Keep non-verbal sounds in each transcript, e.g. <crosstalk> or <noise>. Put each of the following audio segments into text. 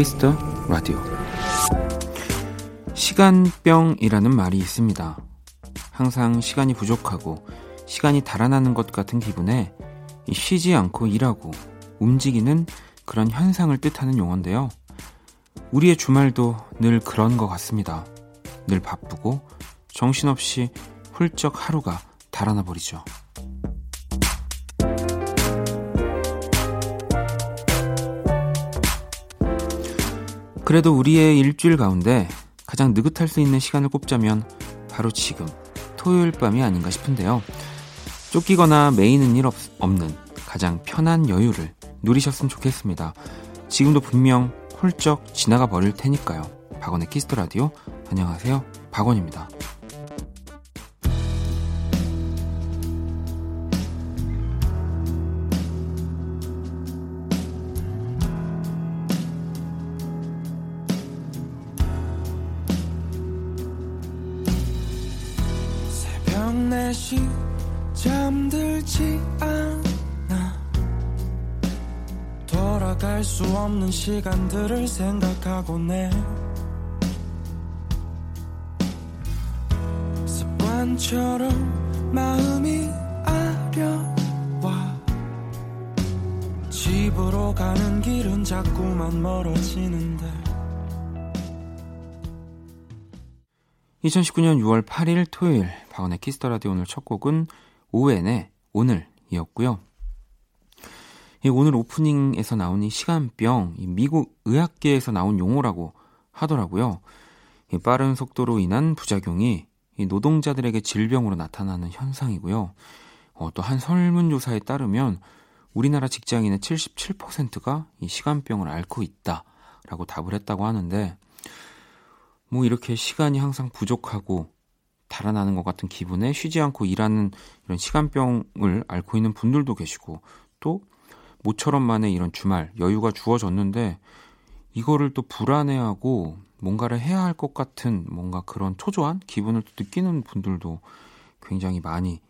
Kiss the Radio 시간병이라는 말이 있습니다. 항상 시간이 부족하고 시간이 달아나는 것 같은 기분에 쉬지 않고 일하고 움직이는 그런 현상을 뜻하는 용어인데요. 우리의 주말도 늘 그런 것 같습니다. 늘 바쁘고 정신없이 훌쩍 하루가 달아나 버리죠. 그래도 우리의 일주일 가운데 가장 느긋할 수 있는 시간을 꼽자면 바로 지금 토요일 밤이 아닌가 싶은데요. 쫓기거나 매이는 일 없, 없는 가장 편한 여유를 누리셨으면 좋겠습니다. 지금도 분명 훌쩍 지나가 버릴 테니까요. 박원의 Kiss the Radio 안녕하세요. 박원입니다. 시간들을 생각하곤 해 습관처럼 마음이 아려와 집으로 가는 길은 자꾸만 멀어지는데 2019년 6월 8일 토요일 박원의 Kiss the Radio 오늘 첫 곡은 오왠의 오늘이었고요. 오늘 오프닝에서 나온 이 시간병, 이 미국 의학계에서 나온 용어라고 하더라고요. 이 빠른 속도로 인한 부작용이 이 노동자들에게 질병으로 나타나는 현상이고요. 어, 또한 설문조사에 따르면 우리나라 직장인의 77%가 이 시간병을 앓고 있다라고 답을 했다고 하는데, 뭐 이렇게 시간이 항상 부족하고 달아나는 것 같은 기분에 쉬지 않고 일하는 이런 시간병을 앓고 있는 분들도 계시고, 또 모처럼 만에 이런 주말 여유가 주어졌는데 이거를 또 불안해하고 뭔가를 해야 할 것 같은 뭔가 그런 초조한 기분을 또 느끼는 분들도 굉장히 많이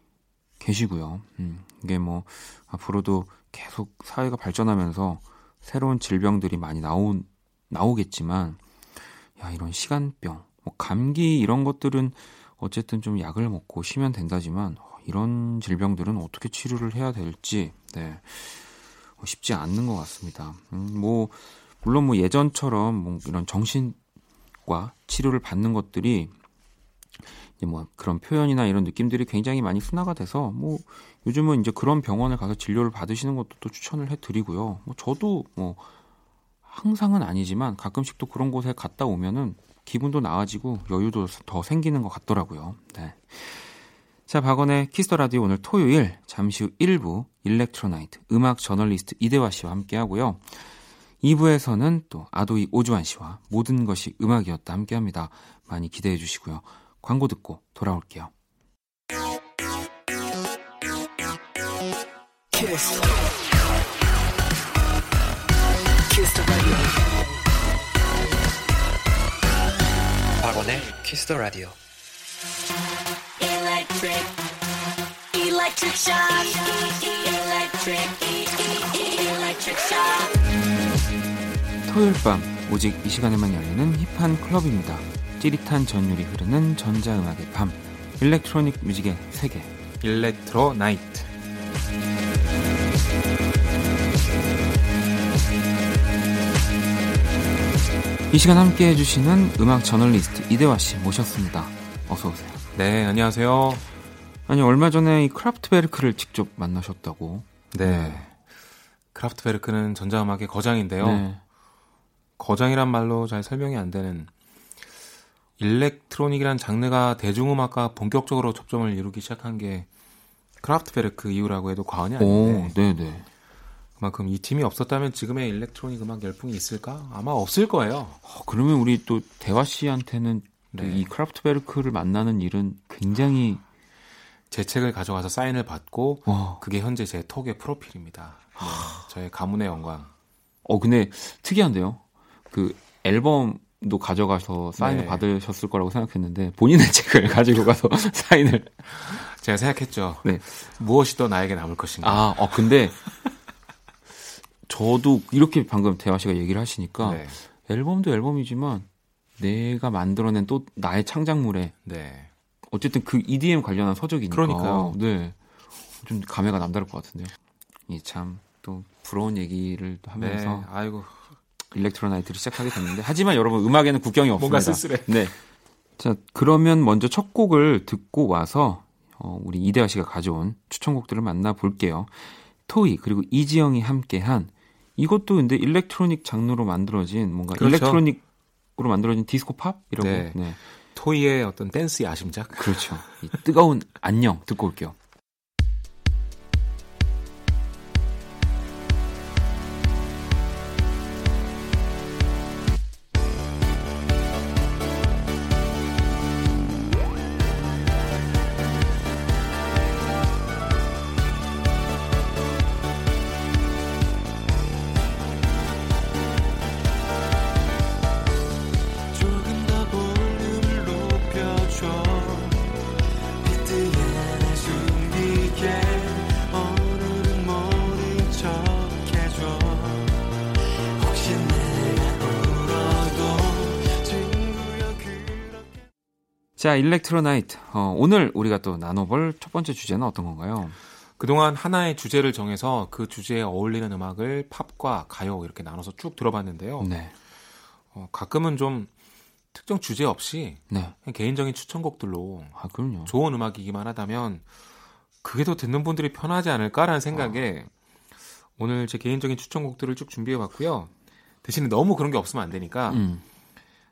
계시고요. 음, 이게 뭐 앞으로도 계속 사회가 발전하면서 새로운 질병들이 많이 나오, 나오겠지만 야 이런 시간병, 뭐 감기 이런 것들은 어쨌든 좀 약을 먹고 쉬면 된다지만 어, 이런 질병들은 어떻게 치료를 해야 될지 네. 쉽지 않는 것 같습니다. 음, 뭐 물론 뭐 예전처럼 뭐 이런 정신과 치료를 받는 것들이 이제 뭐 그런 표현이나 이런 느낌들이 굉장히 많이 순화가 돼서 뭐 요즘은 이제 그런 병원을 가서 진료를 받으시는 것도 또 추천을 해드리고요. 뭐 저도 뭐 항상은 아니지만 가끔씩 또 그런 곳에 갔다 오면은 기분도 나아지고 여유도 더 생기는 것 같더라고요. 네. 자, 박원의 Kiss the Radio 오늘 토요일 잠시 후 1부 Electro Night 음악 저널리스트 이대화 씨와 함께 하고요. 2부에서는 또 아도이 오주환 씨와 모든 것이 음악이었다 함께 합니다. 많이 기대해 주시고요. 광고 듣고 돌아올게요. 키스. 키스 박원의 Kiss the Radio. Electric, electric shock, electric, electric shock. 토요일 밤 오직 이 시간에만 열리는 hip한 클럽입니다. 찌릿한 전율이 흐르는 전자음악의 밤, electronic music의 세계, Electro Night. 이 시간 함께 해주시는 음악 저널리스트 이대화 씨 모셨습니다. 어서 오세요. 네, 안녕하세요. 아니 얼마 전에 이 크라프트베르크를 직접 만나셨다고. 네. 크라프트베르크는 전자음악의 거장인데요. 네. 거장이란 말로 잘 설명이 안 되는 electronic이란 장르가 대중음악과 본격적으로 접점을 이루기 시작한 게 크라프트베르크 이후라고 해도 과언이 아닌데. 오, 네네. 그만큼 이 팀이 없었다면 지금의 electronic 음악 열풍이 있을까? 아마 없을 거예요. 어, 그러면 우리 또 대화 씨한테는 네. 이 크라프트베르크를 만나는 일은 굉장히 제 책을 가져가서 사인을 받고 와. 그게 현재 제 톡의 프로필입니다. 네, 저의 가문의 영광. 어 근데 특이한데요. 그 앨범 책도 가져가서 사인을 네. 받으셨을 거라고 생각했는데 본인의 <laughs> 책을 가지고 가서 <laughs> 사인을 제가 생각했죠. 네. 무엇이 더 나에게 남을 것인가. 아, 어, 근데 저도 이렇게 방금 대화 씨가 얘기를 하시니까 네. 앨범도 앨범이지만 내가 만들어낸 또 나의 창작물에 네. 어쨌든 그 EDM 관련한 서적이니까 그러니까요. 네. 좀 감회가 남다를 것 같은데요. 이 참 또 부러운 얘기를 하면서 네. 아이고 일렉트로나이트를 시작하게 됐는데 하지만 여러분 음악에는 국경이 없습니다. 뭔가 쓸쓸해. 네. 자, 그러면 먼저 첫 곡을 듣고 와서 어, 우리 이대화 씨가 가져온 추천곡들을 만나 볼게요. 토이 그리고 이지영이 함께한 이것도 근데 electronic 장르로 만들어진 뭔가 그렇죠. electronic으로 만들어진 디스코 팝이라고. 네. 네. 토이의 어떤 댄스 야심작. 그렇죠. 뜨거운 안녕 듣고 올게요. 자, 일렉트로나이트. 어, 오늘 우리가 또 나눠볼 첫 번째 주제는 어떤 건가요? 그동안 하나의 주제를 정해서 그 주제에 어울리는 음악을 팝과 가요 이렇게 나눠서 쭉 들어봤는데요. 네. 어, 가끔은 좀 특정 주제 없이 네. 개인적인 추천곡들로 아, 그럼요. 좋은 음악이기만 하다면 그게 더 듣는 분들이 편하지 않을까라는 생각에 아. 오늘 제 개인적인 추천곡들을 쭉 준비해 봤고요. 대신에 너무 그런 게 없으면 안 되니까 음.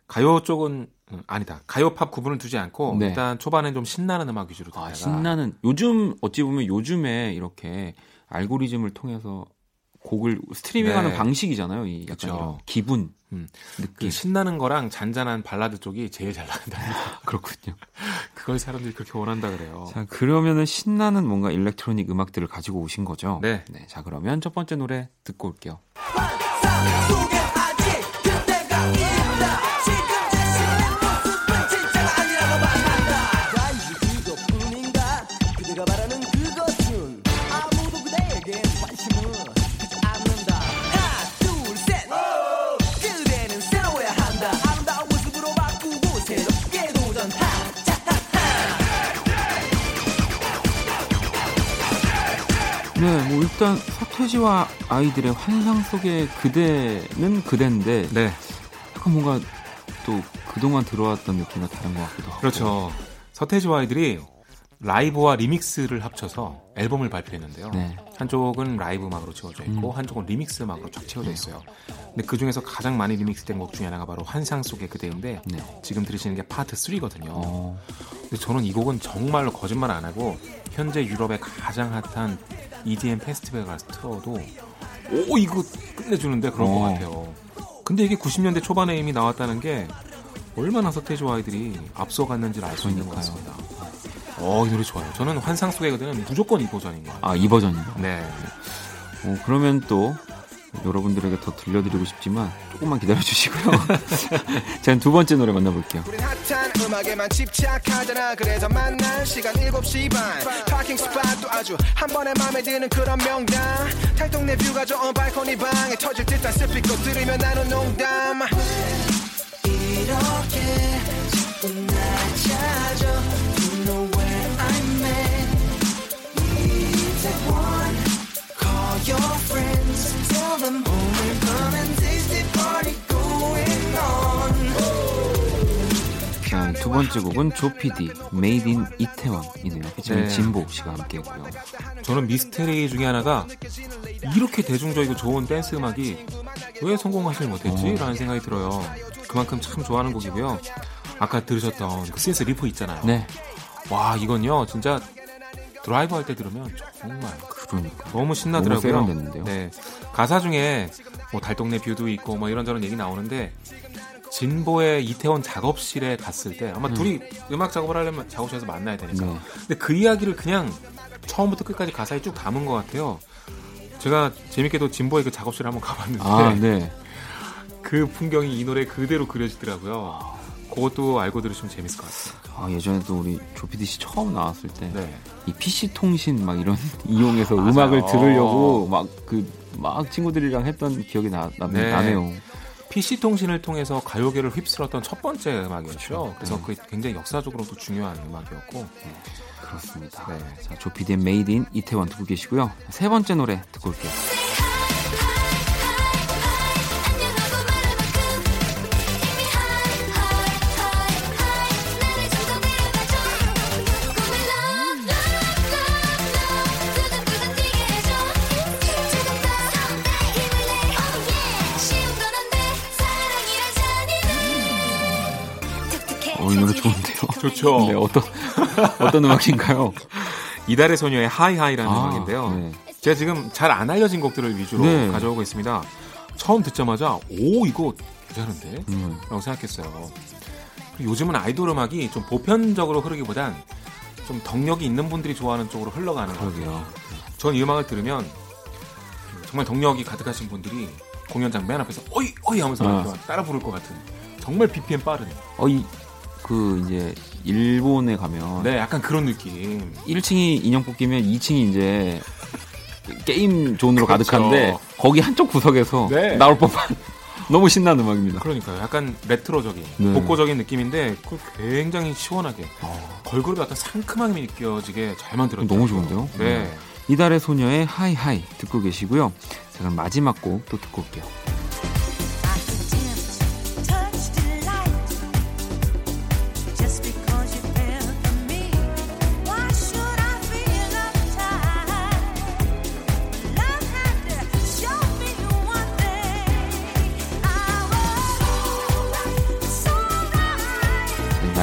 가요 쪽은 음, 아니다. 가요 팝 구분을 두지 않고 네. 일단 초반엔 좀 신나는 음악 위주로 듣다가 아, 신나는 요즘 어찌 보면 요즘에 이렇게 알고리즘을 통해서 곡을 스트리밍하는 네. 방식이잖아요. 이 약간 그렇죠. 기분, 음. 느낌. 그 신나는 거랑 잔잔한 발라드 쪽이 제일 잘 나간다. <laughs> 그렇군요. <laughs> 그걸 사람들이 그렇게 원한다 그래요. 자, 그러면은 신나는 뭔가 electronic 음악들을 가지고 오신 거죠? 네. 네. 자, 그러면 첫 번째 노래 듣고 올게요. 태지와 아이들의 환상 속의 그대는 그대인데, 네. 약간 뭔가 또 그동안 들어왔던 느낌과 다른 것 같기도 하고. 그렇죠. 서태지와 아이들이 라이브와 remix를 합쳐서 앨범을 발표했는데요. 네. 한쪽은 라이브 음악으로 채워져 있고 음. 한쪽은 리믹스 음악으로 쫙 채워져 있어요. 근데 그 중에서 가장 많이 remix된 곡 중에 하나가 바로 환상 속의 그대인데 네. 지금 들으시는 게 파트 3거든요. 어. 근데 저는 이 곡은 정말로 거짓말 안 하고 현재 유럽의 가장 핫한 EDM 페스티벌 가서 틀어도 오 이거 끝내주는데 그런 어. 것 같아요. 근데 이게 90년대 초반에 이미 나왔다는 게 얼마나 서태지와 아이들이 앞서갔는지를 알 수 있는 것 같습니다. 어, 이 노래 좋아요. 저는 환상 속의 그대는 무조건 이 버전인 것 같아요. 아, 이 버전이요? 네. 어, 그러면 또 여러분들에게 더 들려드리고 싶지만 조금만 기다려 주시고요. 자, <laughs> 두 번째 노래 만나볼게요. 음악에만 집착하잖아 그래서 만날 시간 7시 반 파킹 스팟도 아주 한 번에 맘에 드는 그런 명당 탈동네 뷰가 좋은 발코니 방에 터질 듯한 스피커 들으면 나는 농담 이렇게 자꾸 날 찾아 your friends. 두 번째 곡은 조피디 Made in 이태원이네요. 네. 진보 씨가 함께했고요. 저는 미스테리 중에 하나가 이렇게 대중적이고 좋은 댄스 음악이 왜 성공하지 못했지? 어. 라는 생각이 들어요. 그만큼 참 좋아하는 곡이고요. 아까 들으셨던 그 synth riff 있잖아요. 네. 와, 이건요, 진짜 드라이브 할 때 들으면 정말 그러니까 너무 신나더라고요. 너무 됐는데요. 네. 가사 중에 뭐 달동네 view도 있고 뭐 이런저런 얘기 나오는데 진보의 이태원 작업실에 갔을 때 아마 음. 둘이 음악 작업을 하려면 작업실에서 만나야 되니까. 네. 근데 그 이야기를 그냥 처음부터 끝까지 가사에 쭉 담은 것 같아요. 제가 재밌게도 진보의 그 작업실 을 한번 가봤는데 아, 네. <laughs> 그 풍경이 이 노래 그대로 그려지더라고요. 그것도 알고 들으시면 재밌을 것 같아요. 아, 예전에도 우리 조피디 씨 처음 나왔을 때, 네. 이 PC 통신 막 이런 <laughs> 이용해서 맞아요. 음악을 들으려고 막 그, 막 친구들이랑 했던 기억이 나, 나, 네. 나네요. PC 통신을 통해서 가요계를 휩쓸었던 첫 번째 음악이었죠. 그래서 네. 그 굉장히 역사적으로도 중요한 음악이었고. 그렇습니다. 네. 자, 조피디의 Made in 이태원 듣고 계시고요. 세 번째 노래 듣고 올게요. 좋은데요? 좋죠. 네, 어떤, 어떤 음악인가요? 이달의 소녀의 하이하이라는 아, 음악인데요. 네. 제가 지금 잘 안 알려진 곡들을 위주로 네. 가져오고 있습니다. 처음 듣자마자 오 이거 괜찮은데? 음, 라고 생각했어요. 요즘은 아이돌 음악이 좀 보편적으로 흐르기보단 좀 덕력이 있는 분들이 좋아하는 쪽으로 흘러가는 것 같아요. 그러게요. 전 이 음악을 들으면 정말 덕력이 가득하신 분들이 공연장 맨 앞에서 어이 어이 하면서 아. 막 따라 부를 것 같은 정말 BPM 빠른 어, 이, 그, 이제, 일본에 가면. 네 약간 그런 느낌 1층이 인형 뽑기면 2층이 이제 게임 zone으로 그렇죠. 가득한데 거기 한쪽 구석에서 네. 나올 법한 <laughs> 너무 신나는 음악입니다. 그러니까요 약간 retro적인 네. 복고적인 느낌인데 그걸 굉장히 시원하게 어, 걸그룹의 어떤 상큼함이 느껴지게 잘 만들었죠 너무 좋은데요? 네 이달의 소녀의 Hi High 듣고 계시고요. 자, 그럼 마지막 곡 또 듣고 올게요.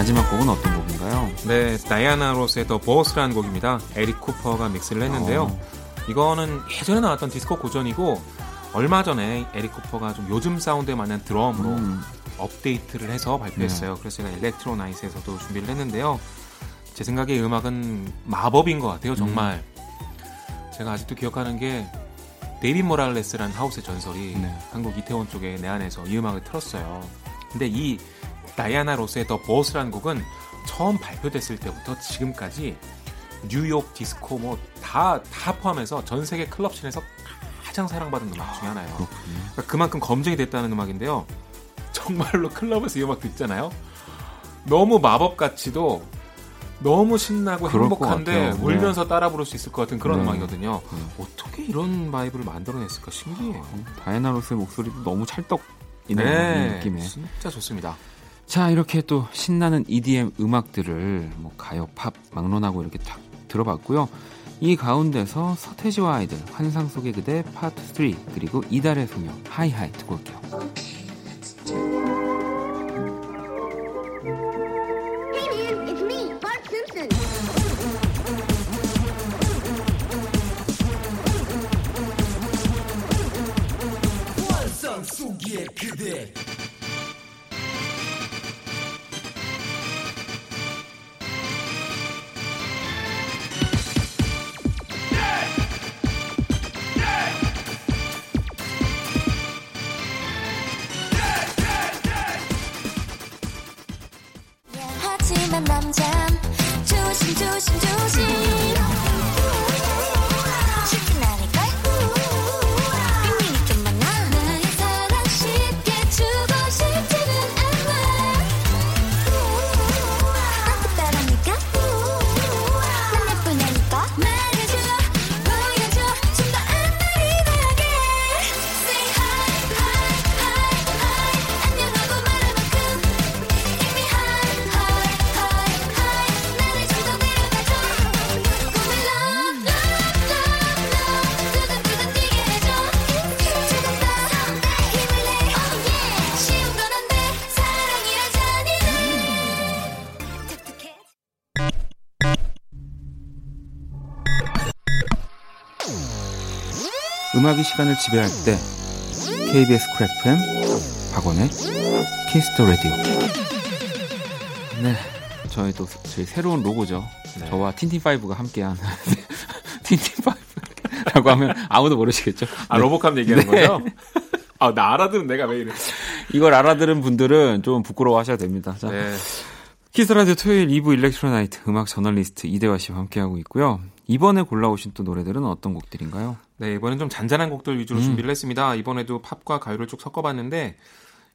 마지막 곡은 어떤 곡인가요? 네, 다이아나 로스의 더 보스라는 곡입니다. 에릭 쿠퍼가 믹스를 했는데요. 어. 이거는 예전에 나왔던 디스코 고전이고 얼마 전에 에릭 쿠퍼가 좀 요즘 사운드에 맞는 드럼으로 음, 업데이트를 해서 발표했어요. 그래서 제가 Electro Night에서도 준비를 했는데요. 제 생각에 이 음악은 마법인 것 같아요, 정말. 제가 아직도 기억하는 게 데이비 모랄레스라는 house의 전설이 네. 한국 이태원 쪽에 내한해서 이 음악을 틀었어요. 근데 이 다이아나 로스의 The Boss라는 곡은 처음 발표됐을 때부터 지금까지 뉴욕 디스코 뭐다다 포함해서 전 세계 클럽 scene에서 가장 사랑받은 음악 중에 하나예요. 그렇군요. 그러니까 그만큼 검증이 됐다는 음악인데요. 정말로 클럽에서 이 음악 듣잖아요. 너무 마법같이도 너무 신나고 행복한데 같아요. 울면서 따라 부를 수 있을 것 같은 그런 네. 음악이거든요. 음. 어떻게 이런 vibe를 만들어냈을까 신기해요. 다이애나 로스의 목소리도 너무 찰떡이네요. 이 네, 느낌에. 진짜 좋습니다. 자, 이렇게 또 신나는 EDM 음악들을 뭐 가요, 팝, 막론하고 이렇게 탁 들어봤고요. 이 가운데서 서태지와 아이들, 환상 속의 그대 파트 3, 그리고 이달의 소녀, 하이하이 듣고 올게요. Hey 음악이 시간을 지배할 때 KBS Cool FM 박원의 Kiss the Radio 네 저희도 저희 새로운 로고죠 네. 저와 틴틴파이브가 함께한 <laughs> 틴틴파이브라고 하면 아무도 모르시겠죠 아 로보캅 얘기하는 네. 거죠? 아나 알아들은 내가 왜 이래? 이걸 알아들은 분들은 좀 부끄러워하셔야 됩니다. 자, 네. 키스 라디오 토요일 2부 Electro Night 음악 저널리스트 이대화 씨와 함께하고 있고요. 이번에 골라오신 또 노래들은 어떤 곡들인가요? 네, 이번엔 좀 잔잔한 곡들 위주로 음. 준비를 했습니다. 이번에도 팝과 가요를 쭉 섞어봤는데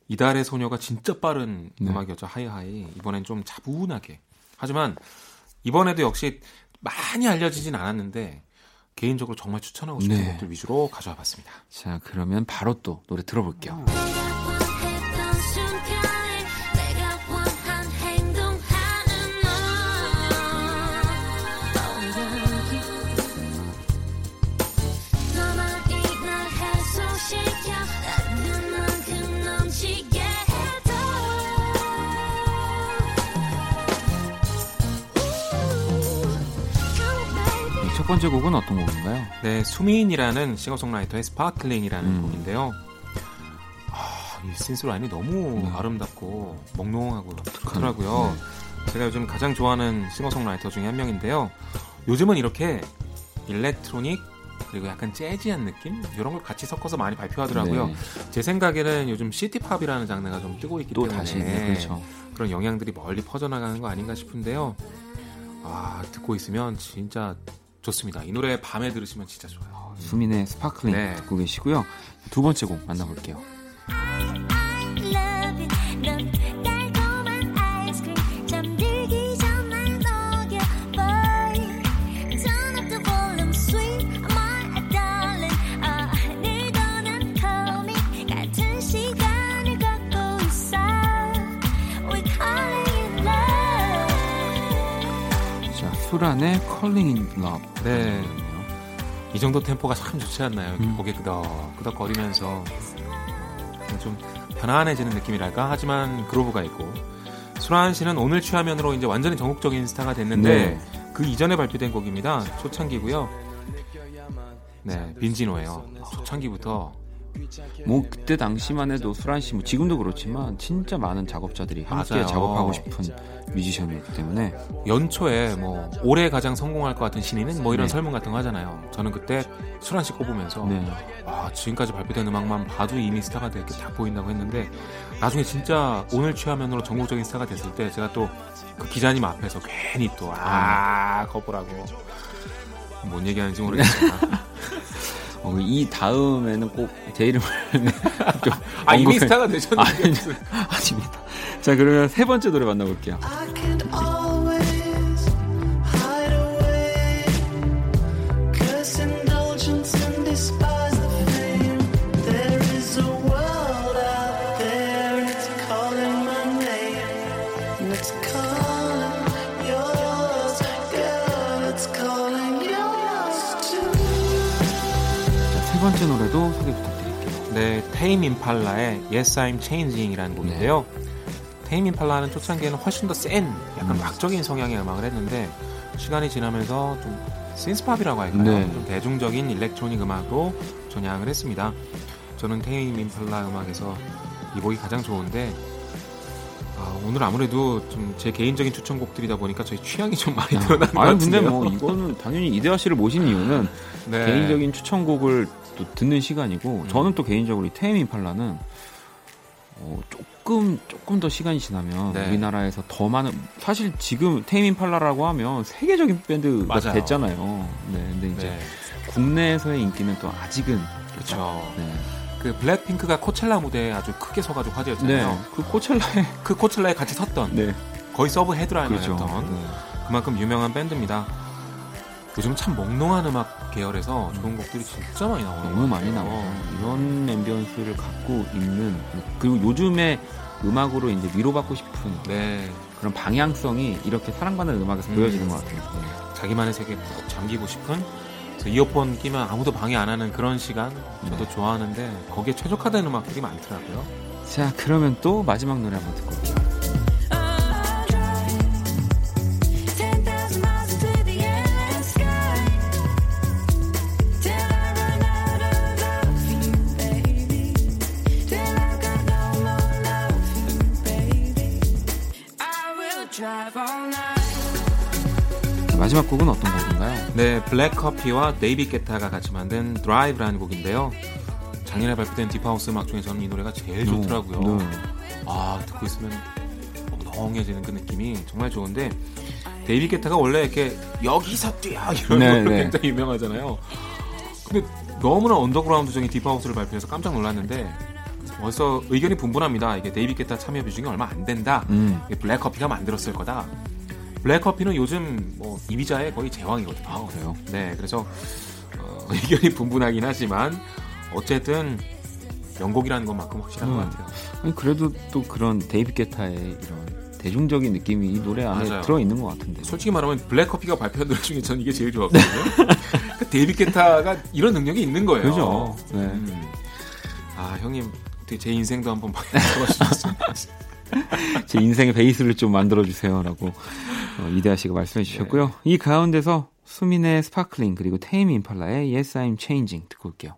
이달의 소녀가 진짜 빠른 네. 음악이었죠. 하이하이. 이번엔 좀 차분하게. 하지만 이번에도 역시 많이 알려지진 않았는데 개인적으로 정말 추천하고 싶은 네. 곡들 위주로 가져와 봤습니다. 자, 그러면 바로 또 노래 들어볼게요. 내 번째 곡은 어떤 곡인가요? 네, 수민이라는 싱어송라이터의 Sparkling이라는 음. 곡인데요. 아, 이 synth 라인이 너무 네. 아름답고 몽롱하고 좋더라고요. 제가 요즘 가장 좋아하는 싱어송라이터 중에 한 명인데요. 요즘은 이렇게 electronic 그리고 약간 재즈한 느낌 이런 걸 같이 섞어서 많이 발표하더라고요. 네. 제 생각에는 요즘 city pop이라는 장르가 좀 뜨고 있기 또 때문에 다시 네, 그렇죠. 그런 영향들이 멀리 퍼져나가는 거 아닌가 싶은데요. 아 듣고 있으면 진짜 좋습니다. 이 노래 밤에 들으시면 진짜 좋아요. 수민의 Sparkling 네. 듣고 계시고요. 두 번째 곡 만나볼게요. 수란의 Calling in Love. 네. 네. 이 정도 템포가 참 좋지 않나요? 음. 고개 끄덕 끄덕 거리면서 좀 편안해지는 느낌이랄까? 하지만 그로브가 있고 수란 씨는 오늘 취하면으로 이제 완전히 전국적인 스타가 됐는데 네. 그 이전에 발표된 곡입니다. 초창기고요. 네, 빈지노예요. 초창기부터 뭐 그때 당시만 해도 수란 씨, 뭐 지금도 그렇지만 진짜 많은 작업자들이 함께 맞아요. 작업하고 싶은 뮤지션이었기 때문에 연초에 뭐 올해 가장 성공할 것 같은 신인은 뭐 이런 네. 설문 같은 거 하잖아요. 저는 그때 수란 씨 꼽으면서 네. 아, 지금까지 발표된 음악만 봐도 이미 스타가 되게 다 보인다고 했는데 나중에 진짜 오늘 취하면으로 전국적인 스타가 됐을 때 제가 또 그 기자님 앞에서 괜히 또 아, 거부라고 뭔 얘기하는지 모르겠지만 <laughs> 어, 이 다음에는 꼭 제 이름을 <laughs> 좀 아 이미 스타가 되셨는데 아니, 아닙니다. 자 그러면 세 번째 노래 만나볼게요. 네, 테임 임팔라의 Yes I'm Changing이라는 곡인데요. 테임 임팔라는 초창기에는 훨씬 더 센 약간 음. 락적인 성향의 음악을 했는데 시간이 지나면서 좀 신스팝이라고 할까요? 네. 좀 대중적인 일렉트로닉 음악으로 전향을 했습니다. 저는 테임 임팔라 음악에서 이 곡이 가장 좋은데 아, 오늘 아무래도 좀 제 개인적인 추천곡들이다 보니까 저희 취향이 좀 많이 드러나는 것 아니 근데 같은데요. 뭐 이거는 당연히 이대화 씨를 모신 이유는 네. 개인적인 추천곡을 또 듣는 시간이고 음. 저는 또 개인적으로 이 테임 임팔라는 어, 조금 조금 더 시간이 지나면 네. 우리나라에서 더 많은 사실 지금 테임 임팔라라고 하면 세계적인 밴드가 맞아요. 됐잖아요. 네, 근데 이제 네. 국내에서의 인기는 또 아직은 그렇죠. 네. 그 블랙핑크가 코첼라 무대에 아주 크게 서가지고 화제였잖아요. 네. 그 코첼라에 <laughs> 그 코첼라에 같이 섰던 네. 거의 sub headliner였던 그렇죠. 네. 그만큼 유명한 밴드입니다. 요즘 참 몽롱한 음악 계열에서 좋은 곡들이 진짜 많이 나오는 너무 것 많이. 나와요. 이런 앰비언스를 갖고 있는 그리고 요즘에 음악으로 이제 위로받고 싶은 네, 그런 방향성이 이렇게 사랑받는 음악에서 음. 보여지는 것 같아요. 네. 자기만의 세계에 푹 잠기고 싶은 이어폰 끼면 아무도 방해 안 하는 그런 시간 저도 네. 좋아하는데 거기에 최적화된 음악들이 많더라고요. 자, 그러면 또 마지막 노래 한번 듣고 올게요. Ten thousand miles to the endless sky till I run out of love for you, baby. Till I got no more love for you, baby. I will drive all night. 자, 마지막 곡은 어떤 곡인가요? 네, 블랙 커피와 데이비 게타가 같이 만든 드라이브라는 곡인데요. 작년에 발표된 딥하우스 음악 중에 저는 이 노래가 제일 좋더라고요. 네. 아 듣고 있으면 멍해지는 그 느낌이 정말 좋은데 데이비 게타가 원래 이렇게 여기서 뛰어 이런 네, 걸로 네. 굉장히 유명하잖아요. 근데 너무나 언더그라운드적인 deep house를 발표해서 깜짝 놀랐는데 벌써 의견이 분분합니다. 이게 데이비 게타 참여 비중이 얼마 안 된다. 음. 블랙커피가 만들었을 거다. 블랙커피는 요즘 뭐 이비자의 거의 제왕이거든요. 아, 그래요? 네, 그래서 어, <laughs> 의견이 분분하긴 하지만 어쨌든 명곡이라는 것만큼 확실한 음. 것 같아요. 아니 그래도 또 그런 데이비 게타의 이런 대중적인 느낌이 이 노래 안에 맞아요. 들어 있는 것 같은데. 솔직히 말하면 블랙커피가 발표한 노래 중에 저는 이게 제일 좋았거든요. <laughs> 그 데이비 게타가 이런 능력이 있는 거예요. 그죠? 네. 음. 아 형님 어떻게 제 인생도 한번 <laughs> 바꿔주셨으면 제 인생의 베이스를 좀 만들어 주세요라고 어, 이대화 씨가 말씀해 주셨고요. 네. 이 가운데서 수민의 Sparkling 그리고 테임 임팔라의 Yes I'm Changing 듣고 올게요.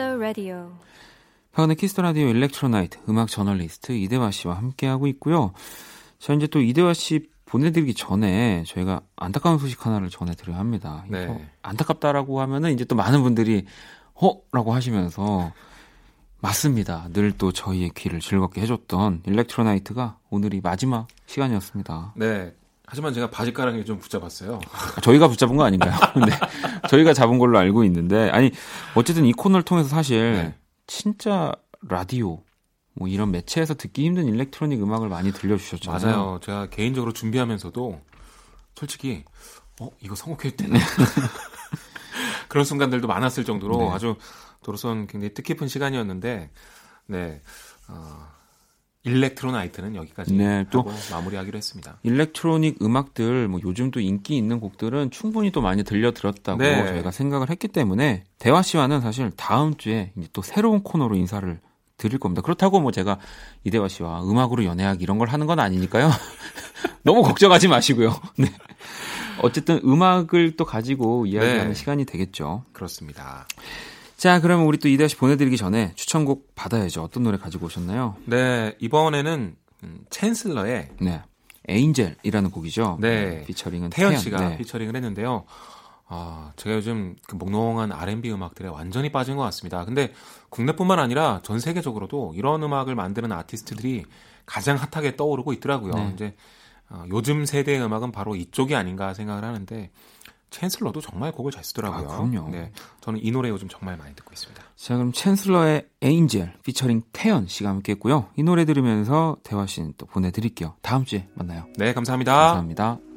더 라디오. 박원의 키스 더 라디오 일렉트로나이트 음악 저널리스트 이대화 씨와 함께하고 있고요. 자 이제 또 이대화 씨 보내드리기 전에 저희가 안타까운 소식 하나를 전해드려야 합니다. 네. 안타깝다라고 하면은 이제 또 많은 분들이 허라고 하시면서 맞습니다. 늘 또 저희의 귀를 즐겁게 해줬던 일렉트로나이트가 오늘이 마지막 시간이었습니다. 네. 하지만 제가 바지가랑이 좀 붙잡았어요. <laughs> 저희가 붙잡은 거 아닌가요? 근데 <laughs> 저희가 잡은 걸로 알고 있는데 아니 어쨌든 이 코너를 통해서 사실 네. 진짜 라디오 뭐 이런 매체에서 듣기 힘든 일렉트로닉 음악을 많이 들려주셨잖아요. 맞아요. 제가 개인적으로 준비하면서도 솔직히 어 이거 선곡해도 되나 <laughs> 그런 순간들도 많았을 정도로 네. 아주 저로선 굉장히 뜻깊은 시간이었는데 네 어, 일렉트로나이트는 여기까지 네, 또- 마무리하기로 했습니다. 일렉트로닉 음악들 뭐 요즘 또 인기 있는 곡들은 충분히 또 많이 들려 들었다고 네. 저희가 생각을 했기 때문에 대화 씨와는 사실 다음 주에 이제 또 새로운 코너로 인사를 드릴 겁니다. 그렇다고 뭐 제가 이대화 씨와 음악으로 연애하기 이런 걸 하는 건 아니니까요. <laughs> 너무 걱정하지 마시고요. <laughs> 네. 어쨌든 음악을 또 가지고 이야기하는 네. 시간이 되겠죠. 그렇습니다. 자, 그러면 우리 또 이대화 씨 보내드리기 전에 추천곡 받아야죠. 어떤 노래 가지고 오셨나요? 네 이번에는 음, 챈슬러의 네. 에인젤이라는 곡이죠. 네. 피처링은 태연 씨가 네. 피처링을 했는데요. 아, 제가 요즘 그 몽롱한 R&B 음악들에 완전히 빠진 것 같습니다. 근데 국내뿐만 아니라 전 세계적으로도 이런 음악을 만드는 아티스트들이 가장 핫하게 떠오르고 있더라고요. 네. 이제 어, 요즘 세대의 음악은 바로 이쪽이 아닌가 생각을 하는데 챈슬러도 정말 곡을 잘 쓰더라고요. 아, 그럼요. 네, 저는 이 노래 요즘 정말 많이 듣고 있습니다. 자, 그럼 챈슬러의 에인젤 피처링 태연 씨가 함께 했고요. 이 노래 들으면서 대화 씨는 또 보내드릴게요. 다음 주에 만나요. 네, 감사합니다. 감사합니다.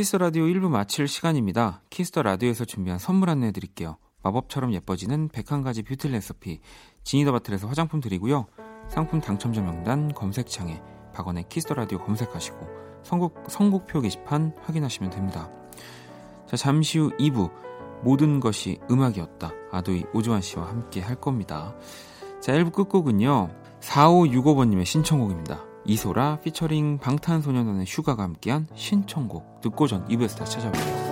키스 더 라디오 1부 마칠 시간입니다. 키스 더 라디오에서 준비한 선물 안내해 드릴게요. 마법처럼 예뻐지는 101가지 뷰티 레시피 지니더 바틀에서 화장품 드리고요. 상품 당첨자 명단 검색창에 박원의 키스 더 라디오 검색하시고 선곡, 선곡표 게시판 확인하시면 됩니다. 자, 잠시 후 2부 모든 것이 음악이었다. 아도이 오주환 씨와 함께 할 겁니다. 자, 1부 끝곡은요. 4565번님의 신청곡입니다. 이소라 피처링 방탄소년단의 슈가가 함께한 신청곡 듣고 전 2부에서 다시 찾아올게요.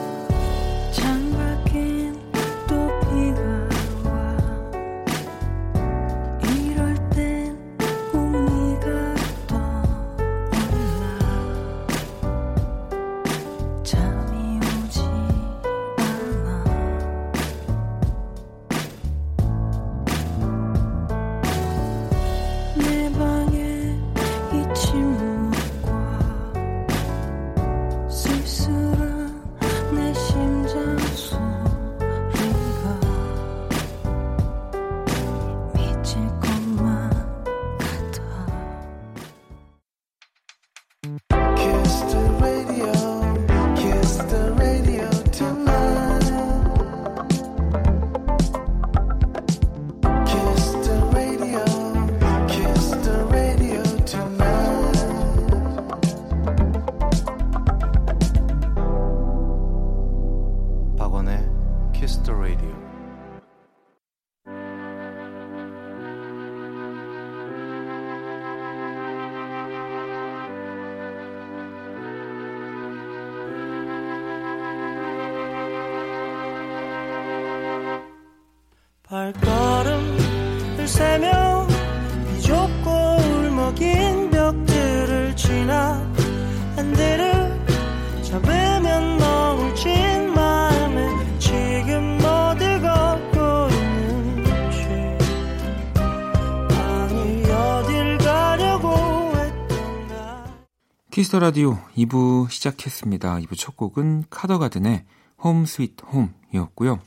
키스 더 라디오 2부 시작했습니다. 2부 첫 곡은 카더가든의 Home Sweet Home이었고요.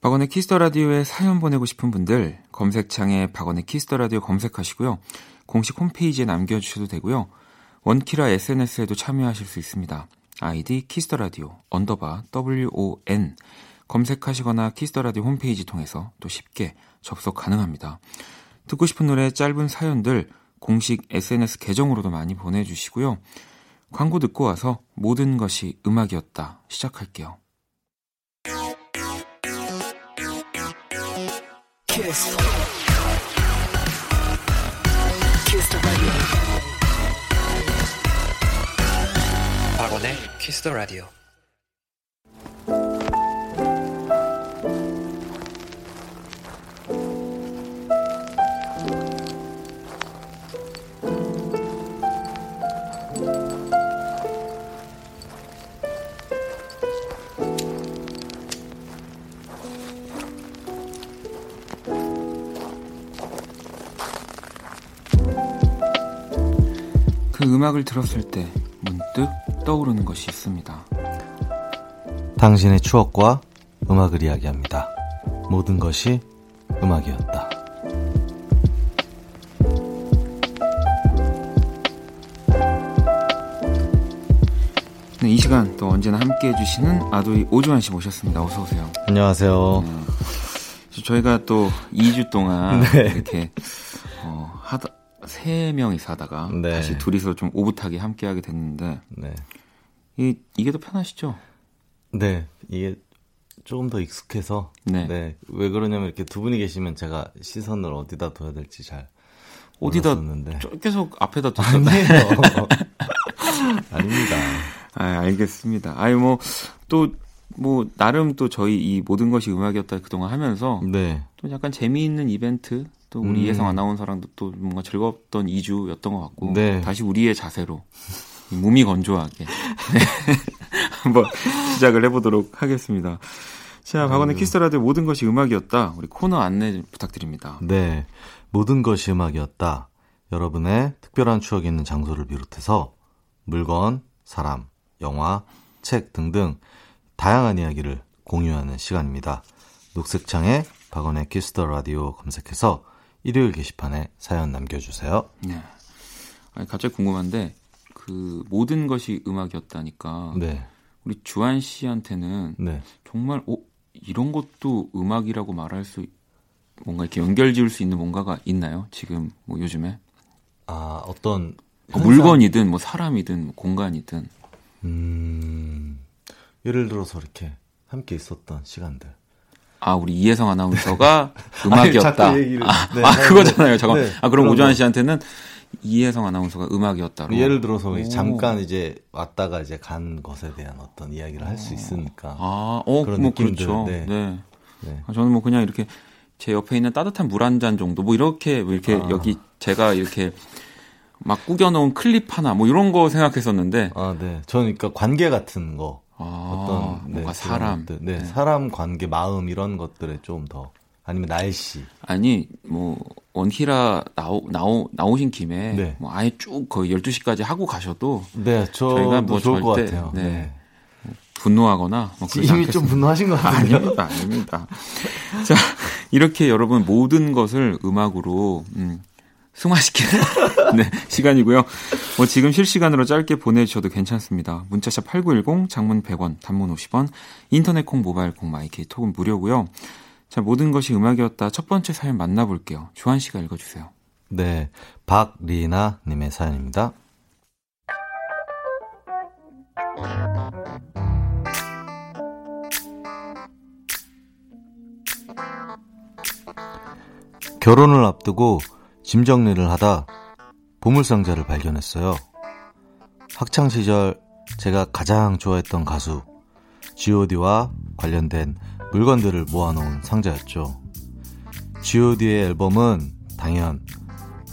박원의 키스 더 라디오에 사연 보내고 싶은 분들 검색창에 박원의 키스 더 라디오 검색하시고요. 공식 홈페이지에 남겨 주셔도 되고요. 원키라 SNS에도 참여하실 수 있습니다. 아이디 키스 더 라디오 언더바 WON 검색하시거나 키스 더 라디오 홈페이지 통해서 또 쉽게 접속 가능합니다. 듣고 싶은 노래 짧은 사연들 공식 SNS 계정으로도 많이 보내주시고요. 광고 듣고 와서 모든 것이 음악이었다 시작할게요. Kiss. 박원의 키스 더 라디오. 그 음악을 들었을 때 문득 떠오르는 것이 있습니다. 당신의 추억과 음악을 이야기합니다. 모든 것이 음악이었다. 네, 이 시간 또 언제나 함께 해주시는 아도이 오주환 씨 모셨습니다. 어서 오세요. 안녕하세요. 저희가 또 2주 동안 <laughs> 네. 이렇게 어, 하다 세 명이서 하다가 네. 다시 둘이서 좀 오붓하게 함께 하게 됐는데 네. 이, 이게 더 편하시죠? 네, 이게 조금 더 익숙해서 네. 네. 왜 그러냐면 이렇게 두 분이 계시면 제가 시선을 어디다 둬야 될지 잘 어디다 몰랐었는데. 저- 계속 앞에다 뒀는데 아니에요. <laughs> <laughs> 아닙니다. 아, 알겠습니다. 아니 뭐또뭐 나름 또 저희 이 모든 것이 음악이었다 그동안 하면서 네. 또 약간 재미있는 이벤트 또 우리 음. 예성 아나운서랑도 또 뭔가 즐거웠던 2주였던 것 같고 네. 다시 우리의 자세로 이 몸이 건조하게 네. <laughs> 한번 시작을 해보도록 하겠습니다. 자, 박원의 키스터라디오 모든 것이 음악이었다. 우리 코너 안내 부탁드립니다. 네. 모든 것이 음악이었다. 여러분의 특별한 추억이 있는 장소를 비롯해서 물건, 사람, 영화, 책 등등 다양한 이야기를 공유하는 시간입니다. 녹색창에 박원의 키스 더 라디오 검색해서 일요일 게시판에 사연 남겨주세요. 네. 아니, 갑자기 궁금한데 그 모든 것이 음악이었다니까 네, 우리 주한 씨한테는 네. 정말 어, 이런 것도 음악이라고 말할 수 뭔가 이렇게 연결 지을 수 있는 뭔가가 있나요? 지금 뭐 요즘에 아 어떤 어, 물건이든 뭐 사람이든 뭐 공간이든 음, 예를 들어서 이렇게 함께 있었던 시간들. 아 우리 이혜성 아나운서가 <laughs> 음악이었다. 자꾸 얘기를- 아, 네, <laughs> 아, 그거잖아요. 잠깐. 네, 아 그럼 오주환 거. 씨한테는 이혜성 아나운서가 음악이었다로. 예를 들어서 오. 잠깐 이제 왔다가 이제 간 것에 대한 어떤 이야기를 할 수 있으니까. 아, 어, 그런 뭐 느낌들, 그렇죠. 네. 네. 네. 아, 저는 뭐 그냥 이렇게 제 옆에 있는 따뜻한 물 한 잔 정도 뭐 이렇게 뭐 이렇게 아. 여기 제가 이렇게 막 꾸겨놓은 클립 하나 뭐 이런 거 생각했었는데 아, 네. 저는 그러니까 관계 같은 거. 아, 어떤 네, 뭔가 그런 사람 것들. 네, 네. 사람 관계, 마음 이런 것들에 좀 더 아니면 날씨. 아니 뭐 원키라 나오, 나오 나오신 김에 네. 뭐 아예 쭉 거의 12시까지 하고 가셔도 네, 저희가 뭐 좋을 것 절대, 같아요. 네. 네. 분노하거나 뭐 이미 좀 않겠습니다. 분노하신 것 같은데요. 아닙니다, 아닙니다. 자, 이렇게 여러분 모든 것을 음악으로 음, 승화시키는 <laughs> 네, 시간이고요. 뭐 지금 실시간으로 짧게 보내주셔도 괜찮습니다. 문자샵 8910, 장문 100원, 단문 50원, 인터넷 콩, 모바일 콩, 마이케이 톡은 무료고요. 자, 모든 것이 음악이었다. 첫 번째 사연 만나볼게요. 조한 씨가 읽어주세요. 네. 박리나 님의 사연입니다. 결혼을 앞두고 짐 정리를 하다 보물상자를 발견했어요. 학창 시절 제가 가장 좋아했던 가수 G.O.D와 관련된 물건들을 모아놓은 상자였죠. G.O.D의 앨범은 당연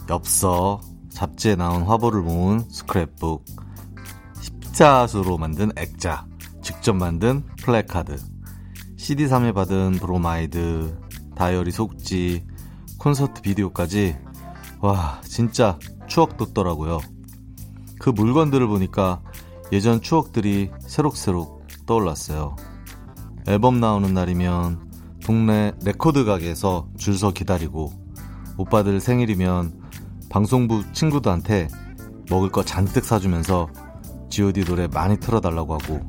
엽서, 잡지에 나온 화보를 모은 스크랩북, 십자수로 만든 액자, 직접 만든 플래카드, CD 3회 받은 브로마이드, 다이어리 속지, 콘서트 비디오까지 와 진짜 추억 돋더라고요. 그 물건들을 보니까 예전 추억들이 새록새록 떠올랐어요. 앨범 나오는 날이면 동네 레코드 가게에서 줄 서 기다리고 오빠들 생일이면 방송부 친구들한테 먹을 거 잔뜩 사주면서 G.O.D 노래 많이 틀어달라고 하고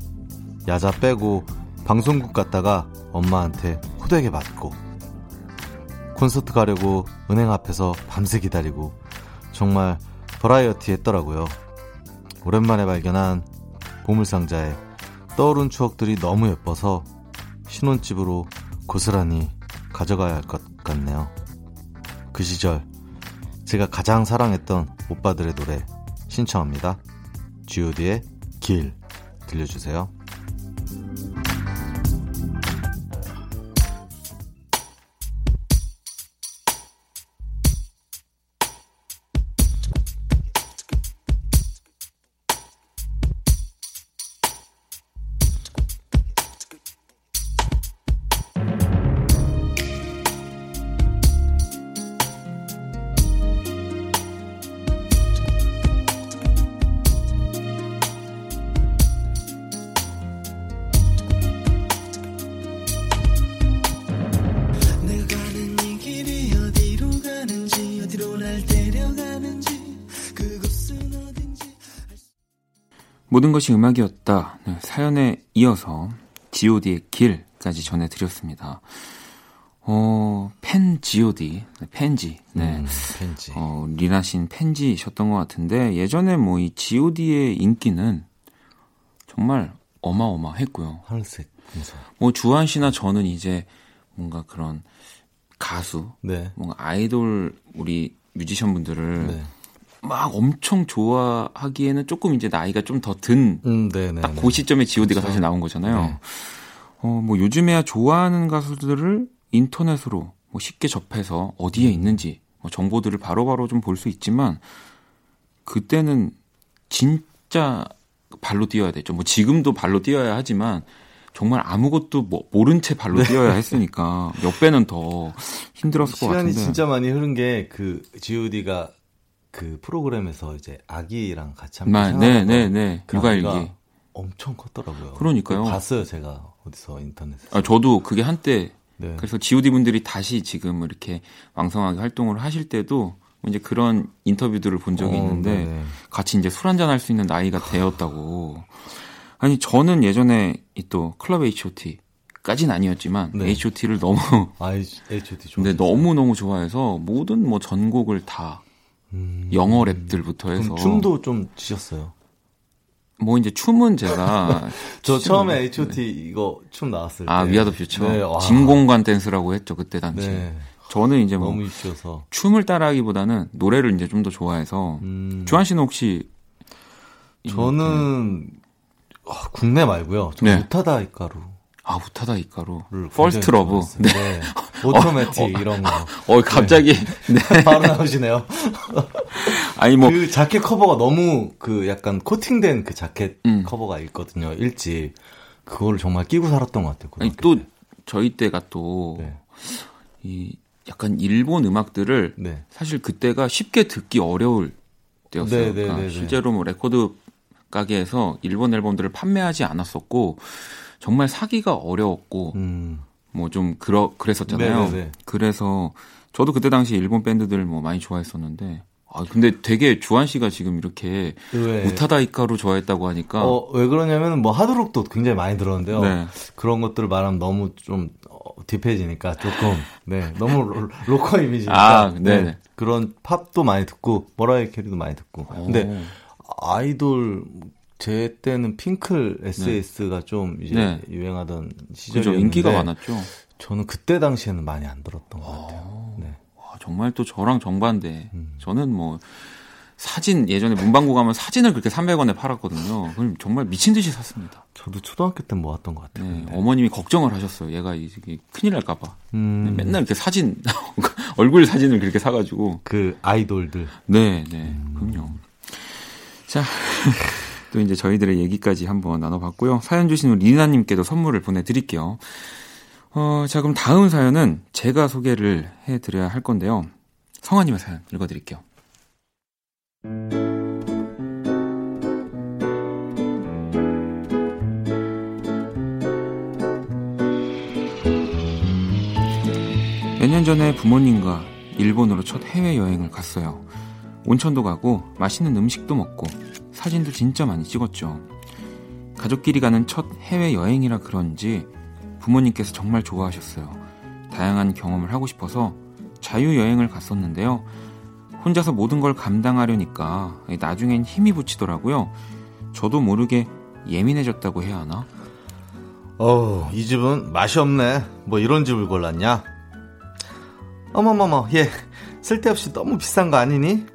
야자 빼고 방송국 갔다가 엄마한테 호되게 맞고 콘서트 가려고 은행 앞에서 밤새 기다리고 정말 버라이어티 했더라고요. 오랜만에 발견한 보물상자에 떠오른 추억들이 너무 예뻐서 신혼집으로 고스란히 가져가야 할 것 같네요. 그 시절 제가 가장 사랑했던 오빠들의 노래 신청합니다. G.O.D의 길 들려주세요. 모든 것이 음악이었다. 네, 사연에 이어서 G.O.D의 길까지 전해드렸습니다. 어, 팬 G.O.D, 네, 팬지. 네. 음, 팬지. 어, 리나 씨는 팬지셨던 것 같은데 예전에 뭐 이 G.O.D의 인기는 정말 어마어마했고요. 하늘색 금서. 뭐 주한 씨나 저는 이제 뭔가 그런 가수, 네. 뭔가 아이돌 우리 뮤지션 분들을 네. 막 엄청 좋아하기에는 조금 이제 나이가 좀 더든 음, 네네. 딱그 시점에 G.O.D가 사실 나온 거잖아요. 네. 어, 뭐 요즘에야 좋아하는 가수들을 인터넷으로 뭐 쉽게 접해서 어디에 있는지 뭐 정보들을 바로바로 좀 볼 수 있지만 그때는 진짜 발로 뛰어야 됐죠. 뭐 지금도 발로 뛰어야 하지만 정말 아무것도 뭐 모른 채 발로 뛰어야 <laughs> 했으니까 몇 배는 더 힘들었을 것 시간이 같은데. 진짜 많이 흐른 게 그 G.O.D가 그 프로그램에서 이제 아기랑 같이 함께 마- 생활하는 네, 네, 거. 네. 그 육아일기. 엄청 컸더라고요. 그러니까요. 봤어요, 제가. 어디서 인터넷에. 아, 저도 그게 한때 네. 그래서 G.O.D 분들이 다시 지금 이렇게 왕성하게 활동을 하실 때도 이제 그런 인터뷰들을 본 적이 어, 있는데 네네. 같이 이제 술 한잔 할 수 있는 나이가 되었다고. 아니 저는 예전에 이또 클럽 H.O.T.까진 아니었지만 네. H.O.T.를 너무 아, H.O.T. 좋아. <laughs> 근데 너무 너무 좋아해서 모든 뭐 전곡을 다 음. 영어 랩들부터 해서 춤도 좀 치셨어요. 뭐 이제 춤은 제가 <laughs> 저 처음에 못했는데. H.O.T. 이거 춤 나왔을 때. 아 위아더 퓨처 네, 와. 진공관 댄스라고 했죠 그때 당시. 네. 저는 이제 뭐. 춤을 따라하기보다는 노래를 이제 좀 더 좋아해서 음. 주한 씨는 혹시 저는 아, 국내 말고요. 저 네. 우타다 이카루. 아 우타다 히카루 를 First Love. 네. <laughs> Automatic 이런 거. 어 갑자기 네. <laughs> 바로 나오시네요. <laughs> 아니 뭐 그 자켓 커버가 너무 그 약간 코팅된 그 자켓 음. 커버가 있거든요. 일집. 그거를 정말 끼고 살았던 것 같아요. 아니 또 때. 저희 때가 또 이 네. 약간 일본 음악들을 네. 사실 그때가 쉽게 듣기 어려울 때였어요. 네, 네, 그러니까 네, 네. 실제로 뭐 레코드 가게에서 일본 앨범들을 판매하지 않았었고 정말 사기가 어려웠고 음. 뭐 좀 그러 그랬었잖아요. 네, 네, 네. 그래서 저도 그때 당시 일본 밴드들 뭐 많이 좋아했었는데 아 근데 되게 주한 씨가 지금 이렇게 왜? 우타다 히카루 좋아했다고 하니까 어, 왜 그러냐면 뭐 하드록도 굉장히 많이 들었는데요. 네. 그런 것들을 말하면 너무 좀 어, deep해지니까 조금 네 너무 로, 로커 이미지니까 아, 네네. 그런 팝도 많이 듣고 머라이 캐리도 많이 듣고 근데 아이돌 제 때는 핑클 SS가 좀 이제 네. 유행하던 시절이었는데 인기가 많았죠. 저는 그때 당시에는 많이 안 들었던 것 같아요. 네. 와, 정말 또 저랑 정반대. 음. 저는 뭐 사진 예전에 문방구 가면 사진을 그렇게 300원에 팔았거든요. 그럼 정말 미친 듯이 샀습니다. 저도 초등학교 때 모았던 것 같아요. 네. 어머님이 걱정을 하셨어요. 얘가 이게 큰일 날까봐. 음, 맨날 이렇게 사진 <laughs> 얼굴 사진을 그렇게 사가지고. 그 아이돌들 네, 네, 그럼요. 자. 또 이제 저희들의 얘기까지 한번 나눠봤고요. 사연 주신 우리 리나님께도 선물을 보내드릴게요. 어, 자, 그럼 다음 사연은 제가 소개를 해드려야 할 건데요. 성아님의 사연 읽어드릴게요. 몇 년 전에 부모님과 일본으로 첫 해외여행을 갔어요. 온천도 가고 맛있는 음식도 먹고 사진도 진짜 많이 찍었죠. 가족끼리 가는 첫 해외 여행이라 그런지 부모님께서 정말 좋아하셨어요. 다양한 경험을 하고 싶어서 자유여행을 갔었는데요. 혼자서 모든 걸 감당하려니까 나중엔 힘이 붙이더라고요. 저도 모르게 예민해졌다고 해야 하나? 어, 이 집은 맛이 없네. 뭐 이런 집을 골랐냐? 어머머머, 얘 쓸데없이 너무 비싼 거 아니니?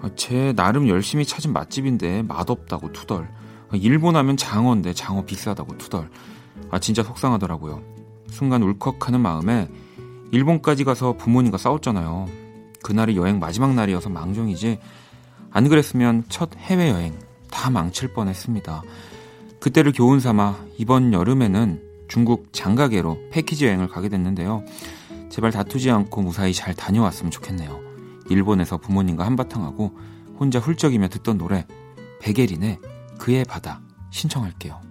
아, 제 나름 열심히 찾은 맛집인데 맛없다고 투덜. 아, 일본 하면 장어인데 장어 비싸다고 투덜. 아 진짜 속상하더라고요. 순간 울컥하는 마음에 일본까지 가서 부모님과 싸웠잖아요. 그날이 여행 마지막 날이어서 망정이지. 안 그랬으면 첫 해외여행 다 망칠 뻔했습니다. 그때를 교훈 삼아 이번 여름에는 중국 장가게로 패키지 여행을 가게 됐는데요. 제발 다투지 않고 무사히 잘 다녀왔으면 좋겠네요. 일본에서 부모님과 한바탕 하고 혼자 훌쩍이며 듣던 노래 베게린의 그의 바다 신청할게요.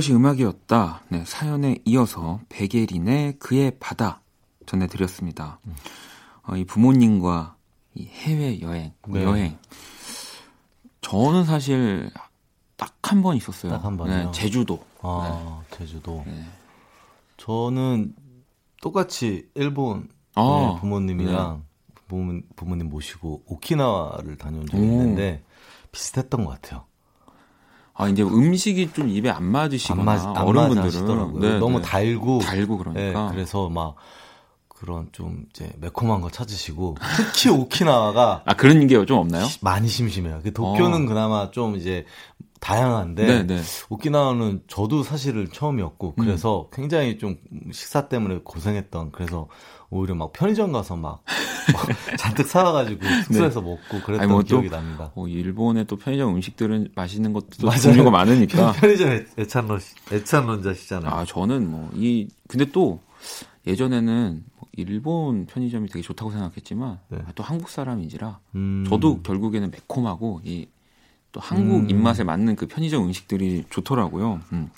모든 것이 음악이었다. 네, 사연에 이어서 베게린의 그의 바다 전해드렸습니다. 어, 이 부모님과 이 해외 여행, 네. 여행. 저는 사실 딱 한 번 있었어요. 딱 한 번이요? 네, 제주도. 아, 제주도. 네. 저는 똑같이 일본 아, 네, 부모님이랑 부모, 부모님 모시고 오키나와를 다녀온 적이 오. 있는데 비슷했던 것 같아요. 아 이제 음식이 좀 입에 안 맞으시거나 안 맞, 안 어른 분들은 맞으시더라고요. 네, 너무 네. 달고. 달고 그러니까. 네, 그래서 막 그런 좀 이제 매콤한 거 찾으시고 특히 오키나와가 아 그런 게 좀 없나요? 많이 심심해요. 그 도쿄는 어. 그나마 좀 이제 다양한데 네, 네. 오키나와는 저도 사실은 처음이었고 음. 그래서 굉장히 좀 식사 때문에 고생했던 그래서 오히려 막 편의점 가서 막, <laughs> 막 잔뜩 사와가지고 숙소에서 먹고 그랬던 네. 아니, 뭐또 기억이 납니다. 어, 일본의 또 편의점 음식들은 맛있는 것도. 종류가 많으니까. <laughs> 편의점 애찬론 애찬론자시잖아요. 아 저는 뭐 이 근데 또 예전에는 뭐 일본 편의점이 되게 좋다고 생각했지만 네. 아, 또 한국 사람인지라 음. 저도 결국에는 매콤하고 이 또 한국 음. 입맛에 맞는 그 편의점 음식들이 좋더라고요. 음.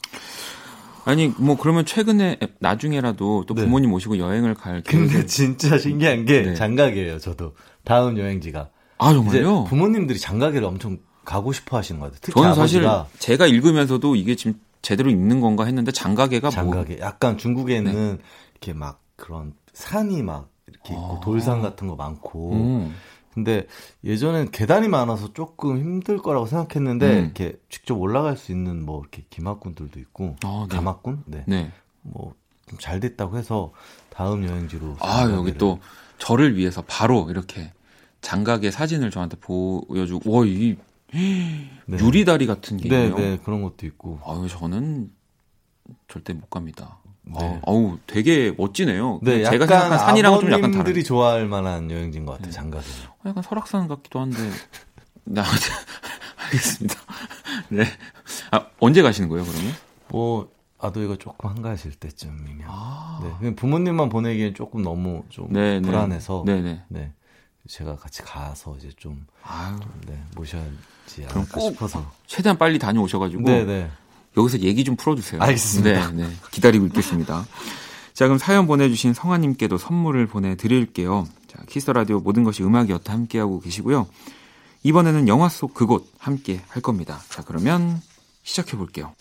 아니 뭐 그러면 최근에 나중에라도 또 네. 부모님 모시고 여행을 갈 근데 진짜 신기한 게 네. 장가게예요. 저도 다음 여행지가 아 정말요? 부모님들이 장가게를 엄청 가고 싶어 하시는 것 같아요. 특히 저는 사실 제가 읽으면서도 이게 지금 제대로 읽는 건가 했는데 장가게가 뭐 장가게 약간 중국에는 이렇게 막 그런 산이 막 이렇게 있고 아. 돌산 같은 거 많고 음. 근데 예전엔 계단이 많아서 조금 힘들 거라고 생각했는데 음. 이렇게 직접 올라갈 수 있는 뭐 이렇게 기막군들도 있고 아, 네. 가막군 네. 네. 뭐 좀 잘 됐다고 해서 다음 여행지로 아, 여기 또 저를 위해서 바로 이렇게 장가게 사진을 저한테 보여주고, 와, 이 네. 유리다리 같은 게 네, 있네요. 네 그런 것도 있고 아유, 저는 절대 못 갑니다. 네. 아, 어우, 되게 멋지네요. 네, 제가 약간 생각한 산이랑은 좀 약간 다른. 좋아할 만한 여행지인 것 같아요. 네. 장가게. 약간 설악산 같기도 한데. 나, <laughs> 알겠습니다. 네. 아, 언제 가시는 거예요, 그러면? 뭐 아도이가 조금 한가하실 때쯤이면. 아. 네, 부모님만 보내기엔 조금 너무 좀 네, 네. 불안해서. 네네. 네. 제가 같이 가서 이제 좀 아유, 네, 모셔야지 않을까 꼭 싶어서. 최대한 빨리 다녀오셔가지고. 네, 네. 여기서 얘기 좀 풀어주세요. 알겠습니다. 네, 네. 기다리고 있겠습니다. 자, 그럼 사연 보내주신 성아님께도 선물을 보내드릴게요. 자, 키스 라디오 모든 것이 음악이었다 함께하고 계시고요. 이번에는 영화 속 그곳 함께 할 겁니다. 자, 그러면 시작해 볼게요.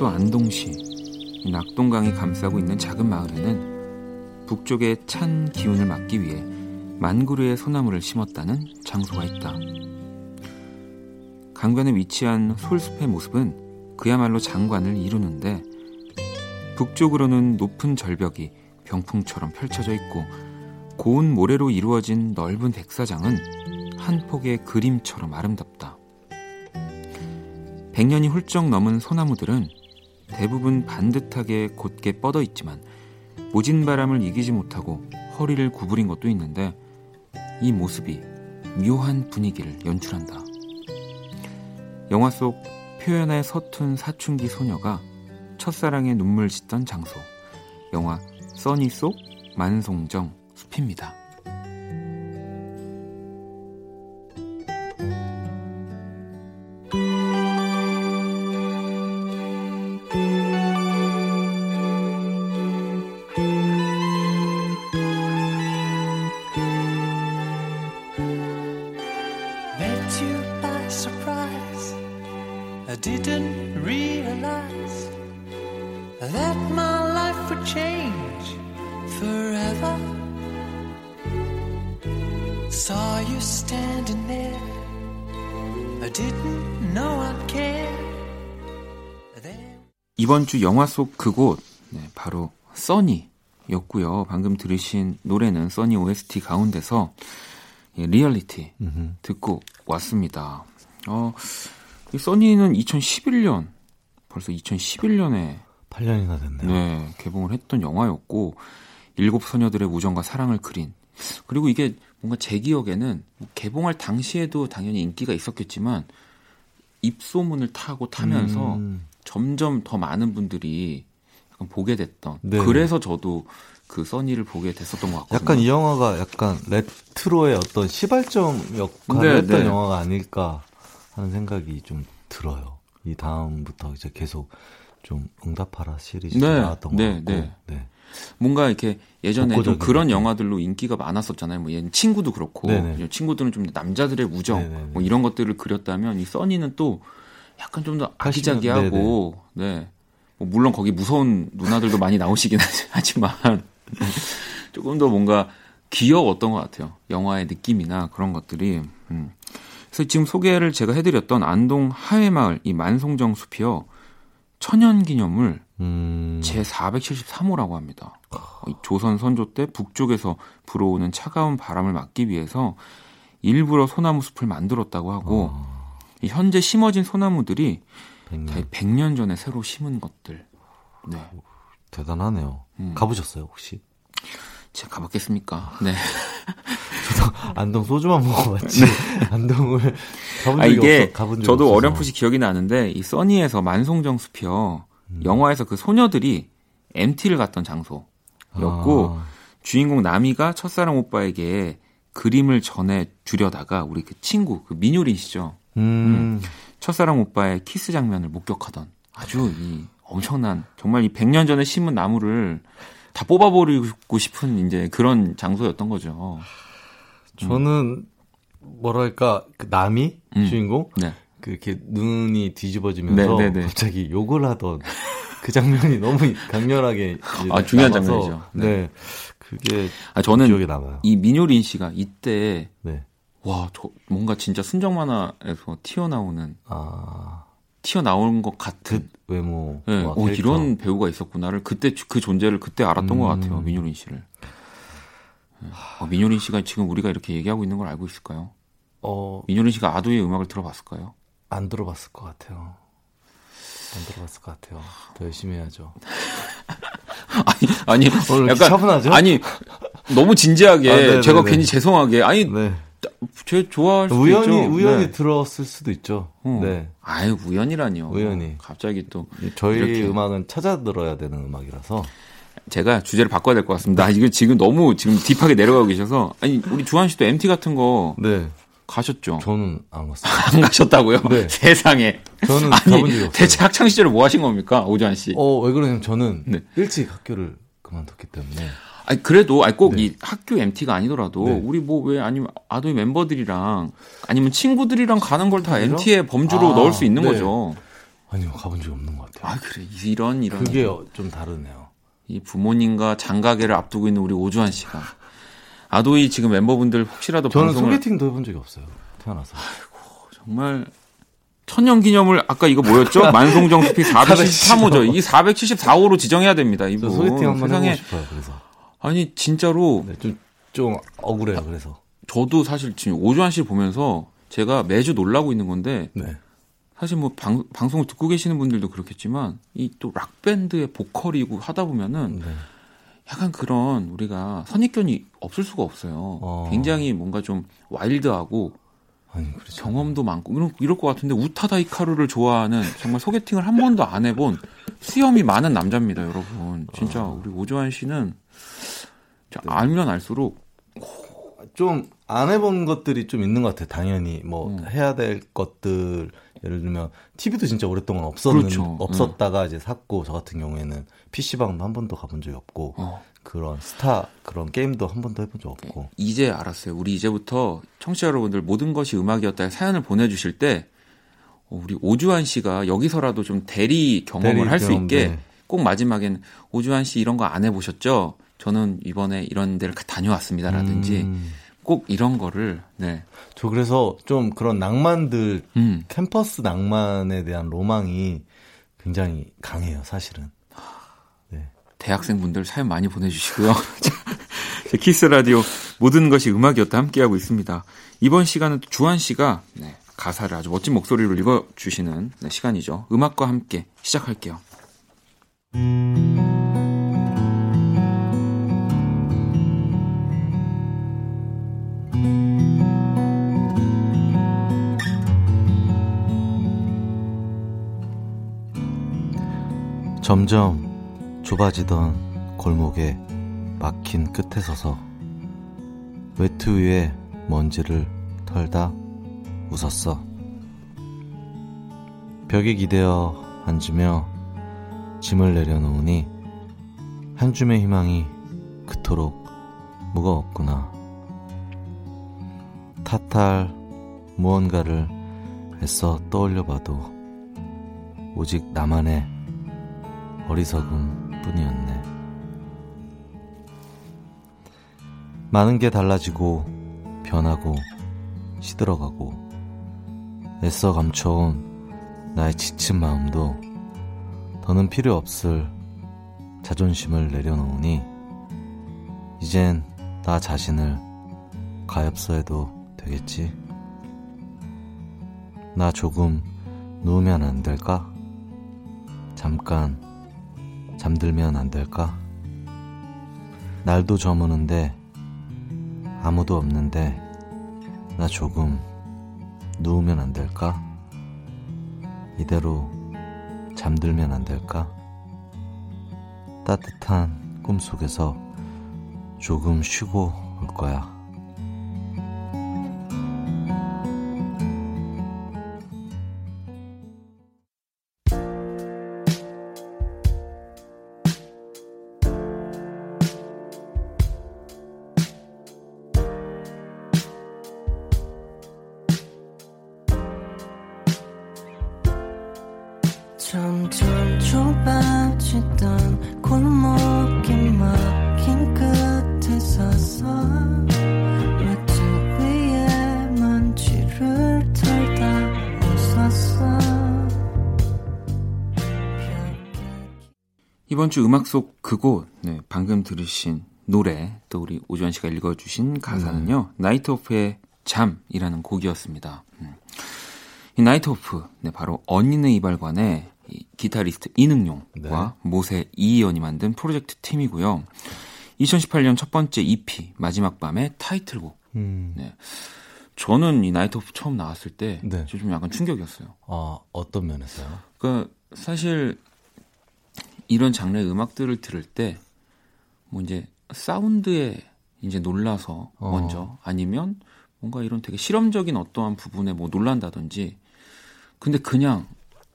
경상북도 안동시 이 낙동강이 감싸고 있는 작은 마을에는 북쪽의 찬 기운을 막기 위해 만 그루의 소나무를 심었다는 장소가 있다. 강변에 위치한 솔숲의 모습은 그야말로 장관을 이루는데 북쪽으로는 높은 절벽이 병풍처럼 펼쳐져 있고 고운 모래로 이루어진 넓은 백사장은 한 폭의 그림처럼 아름답다. 100년이 훌쩍 넘은 소나무들은 대부분 반듯하게 곧게 뻗어 있지만 모진 바람을 이기지 못하고 허리를 구부린 것도 있는데 이 모습이 묘한 분위기를 연출한다. 영화 속 표현에 서툰 사춘기 소녀가 첫사랑의 눈물 짓던 장소. 영화 써니 속 만송정 숲입니다. Saw you standing there. I didn't know I'd care. Then 이번 주 영화 속 그곳 네, 바로 써니였고요. 방금 들으신 노래는 써니 OST 가운데서 예, 리얼리티 음흠. 듣고 왔습니다. 어, 이 써니는 2011년 벌써 2011년에 8년이나 됐네요. 네, 개봉을 했던 영화였고 일곱 소녀들의 우정과 사랑을 그린 그리고 이게 뭔가 제 기억에는 뭐 개봉할 당시에도 당연히 인기가 있었겠지만 입소문을 타고 타면서 음. 점점 더 많은 분들이 약간 보게 됐던 네. 그래서 저도 그 써니를 보게 됐었던 것 같거든요. 약간 이 영화가 약간 레트로의 어떤 시발점 역할을 네, 했던 네. 영화가 아닐까 하는 생각이 좀 들어요. 이 다음부터 이제 계속 좀 응답하라 시리즈 네, 나왔던 네, 것 같고. 네. 네. 뭔가 이렇게 예전에 좀 그런. 영화들로 인기가 많았었잖아요. 뭐 얘는 친구도 그렇고 네네. 친구들은 좀 남자들의 우정 네네네. 뭐 이런 것들을 그렸다면 이 써니는 또 약간 좀더 80년 아기자기하고 네. 뭐 물론 거기 무서운 누나들도 많이 나오시긴 <laughs> 하지만 조금 더 뭔가 귀여웠던 것 같아요. 영화의 느낌이나 그런 것들이. 음. 그래서 지금 소개를 제가 해드렸던 안동 하회마을 이 만송정 숲이요. 천연기념물 음, 제 473호라고 합니다. 이 조선 선조 때 북쪽에서 불어오는 차가운 바람을 막기 위해서 일부러 소나무 숲을 만들었다고 하고 이 현재 심어진 소나무들이 다 100년. 100년 전에 새로 심은 것들. 네. 대단하네요. 음. 가보셨어요 혹시? 제가 가봤겠습니까? 네. <laughs> 안동 소주만 먹어봤지. <laughs> 안동을 가본 아, 적이 이게 없어. 가본 적이 저도 없어서. 어렴풋이 기억이 나는데 이 써니에서 만송정 숲이요. 음. 영화에서 그 소녀들이 MT를 갔던 장소였고 아, 주인공 나미가 첫사랑 오빠에게 그림을 전해 주려다가 우리 그 친구 그 민효린 씨죠. 음, 첫사랑 오빠의 키스 장면을 목격하던 아주 이 엄청난 정말 이 100년 전에 심은 나무를 다 뽑아버리고 싶은 이제 그런 장소였던 거죠. 저는 뭐랄까 그 남이 음. 주인공 네. 그렇게 눈이 뒤집어지면서 네, 네, 네. 갑자기 욕을 하던 그 장면이 너무 강렬하게 아, 중요한 남아서 장면이죠. 네. 네. 그게 아 저는 기억에 남아요. 이 민효린 씨가 이때 네. 와, 저 뭔가 진짜 순정 만화에서 튀어나오는 아, 튀어나온 것 같은 그 외모. 네, 와, 어, 캐릭터. 이런 배우가 있었구나를 그때 그 존재를 그때 알았던 것 음. 같아요 민효린 씨를. 네. 어, 민효린 씨가 지금 우리가 이렇게 얘기하고 있는 걸 알고 있을까요? 어, 민효린 씨가 아두의 음악을 들어봤을까요? 안 들어봤을 것 같아요. 안 들어봤을 것 같아요. 더 열심히 해야죠. <laughs> 아니, 아니 오늘 왜 이렇게 차분하죠? 아니 너무 진지하게 아, 네네네. 제가 괜히 죄송하게 아니 네. 제 좋아할 수도 우연히 있죠. 우연히 네. 들었을 수도 있죠. 어. 네. 아유 우연이라니요. 우연히. 갑자기 또 저희 이렇게. 음악은 찾아 들어야 되는 음악이라서. 제가 주제를 바꿔야 될 것 같습니다. 아, 이거 지금 너무 지금 딥하게 내려가고 계셔서 아니 우리 주한 씨도 MT 같은 거 네. 가셨죠? 저는 안 갔어요. <laughs> 안 가셨다고요? 네. 세상에. 저는 아니 가본 적이 없어요. 대체 학창 시절에 뭐 하신 겁니까 오주환 씨? 어, 왜 그러냐면 저는 네. 일찍 학교를 그만뒀기 때문에. 아니 그래도 아니 꼭 네. 이 학교 MT가 아니더라도 네. 우리 뭐 왜 아니면 아도이 멤버들이랑 아니면 친구들이랑 가는 걸 다? MT의 범주로 아, 넣을 수 있는 네. 거죠. 아니요, 가본 적이 없는 것 같아요. 아 그래 이런 이런 그게 어, 좀 다르네요. 이 부모님과 장가계를 앞두고 있는 우리 오주환 씨가 아도이 지금 멤버분들 혹시라도 저는 방송을 소개팅도 해본 적이 없어요. 태어나서. 정말 천년 기념을 아까 이거 뭐였죠? <laughs> 만송정 숲이 473호죠. 이 474호로 지정해야 됩니다. 저 이분 소개팅 한번 세상에 해보고 싶어요. 그래서. 아니 진짜로 네, 좀, 좀 억울해요. 그래서. 저도 사실 지금 오주환 씨를 보면서 제가 매주 놀라고 있는 건데 네. 사실 뭐 방, 방송을 듣고 계시는 분들도 그렇겠지만 이 또 락 밴드의 보컬이고 하다 보면은 네. 약간 그런 우리가 선입견이 없을 수가 없어요. 어. 굉장히 뭔가 좀 와일드하고 아니, 그렇죠. 경험도 많고 이럴, 이럴 것 같은데 우타다 히카루를 좋아하는 정말 소개팅을 한 번도 안 해본 수염이 많은 남자입니다, 여러분. 진짜 우리 오조환 씨는 진짜 알면 알수록 좀 안 해본 것들이 좀 있는 것 같아요. 당연히 뭐 음. 해야 될 것들 예를 들면 TV도 진짜 오랫동안 없었는 그렇죠. 없었다가 이제 샀고 저 같은 경우에는 PC방도 한 번도 가본 적이 없고 어, 그런 스타 그런 게임도 한 번도 해본 적 없고 이제 알았어요. 우리 이제부터 청취자 여러분들 모든 것이 음악이었다의 사연을 보내 주실 때 어, 우리 오주환 씨가 여기서라도 좀 대리 경험을 할 수 있게 네. 꼭 마지막엔 오주환 씨 이런 거 안 해보셨죠? 저는 이번에 이런 데를 다녀왔습니다라든지 음, 꼭 이런 거를 네. 저 그래서 좀 그런 낭만들 음. 캠퍼스 낭만에 대한 로망이 굉장히 강해요, 사실은. 대학생분들 사연 많이 보내주시고요. <laughs> 자, Kiss the Radio 모든 것이 음악이었다 함께하고 있습니다. 이번 시간은 또 주한 씨가 네, 가사를 아주 멋진 목소리로 읽어주시는 네, 시간이죠. 음악과 함께 시작할게요. 점점 좁아지던 골목에 막힌 끝에 서서 외투 위에 먼지를 털다 웃었어. 벽에 기대어 앉으며 짐을 내려놓으니 한 줌의 희망이 그토록 무거웠구나. 탓할 무언가를 애써 떠올려 봐도 오직 나만의 어리석음 뿐이었네. 많은 게 달라지고 변하고 시들어가고 애써 감춰온 나의 지친 마음도 더는 필요 없을 자존심을 내려놓으니 이젠 나 자신을 가엾어해도 되겠지. 나 조금 누우면 안 될까? 잠깐 잠들면 안 될까? 날도 저무는데 아무도 없는데 나 조금 누우면 안 될까? 이대로 잠들면 안 될까? 따뜻한 꿈 속에서 조금 쉬고 올 거야. 이번 주 음악 속 그곳, 네, 방금 들으신 노래, 또 우리 오주환 씨가 읽어주신 가사는요, Night Off의 잠이라는 곡이었습니다. 음. 이 Night Off, 네, 바로 언니네 이발관의 이 기타리스트 이능룡과 모세 이이언이 만든 프로젝트 팀이고요. 2018년 첫 번째 EP, 마지막 밤의 타이틀곡. 음. 네. 저는 이 Night Off 처음 나왔을 때, 네. 좀 약간 충격이었어요. 아, 어떤 면에서요? 그러니까 사실 이런 장르의 음악들을 들을 때 뭐 이제 사운드에 이제 놀라서 어. 먼저 아니면 뭔가 이런 되게 실험적인 어떠한 부분에 뭐 놀란다든지 근데 그냥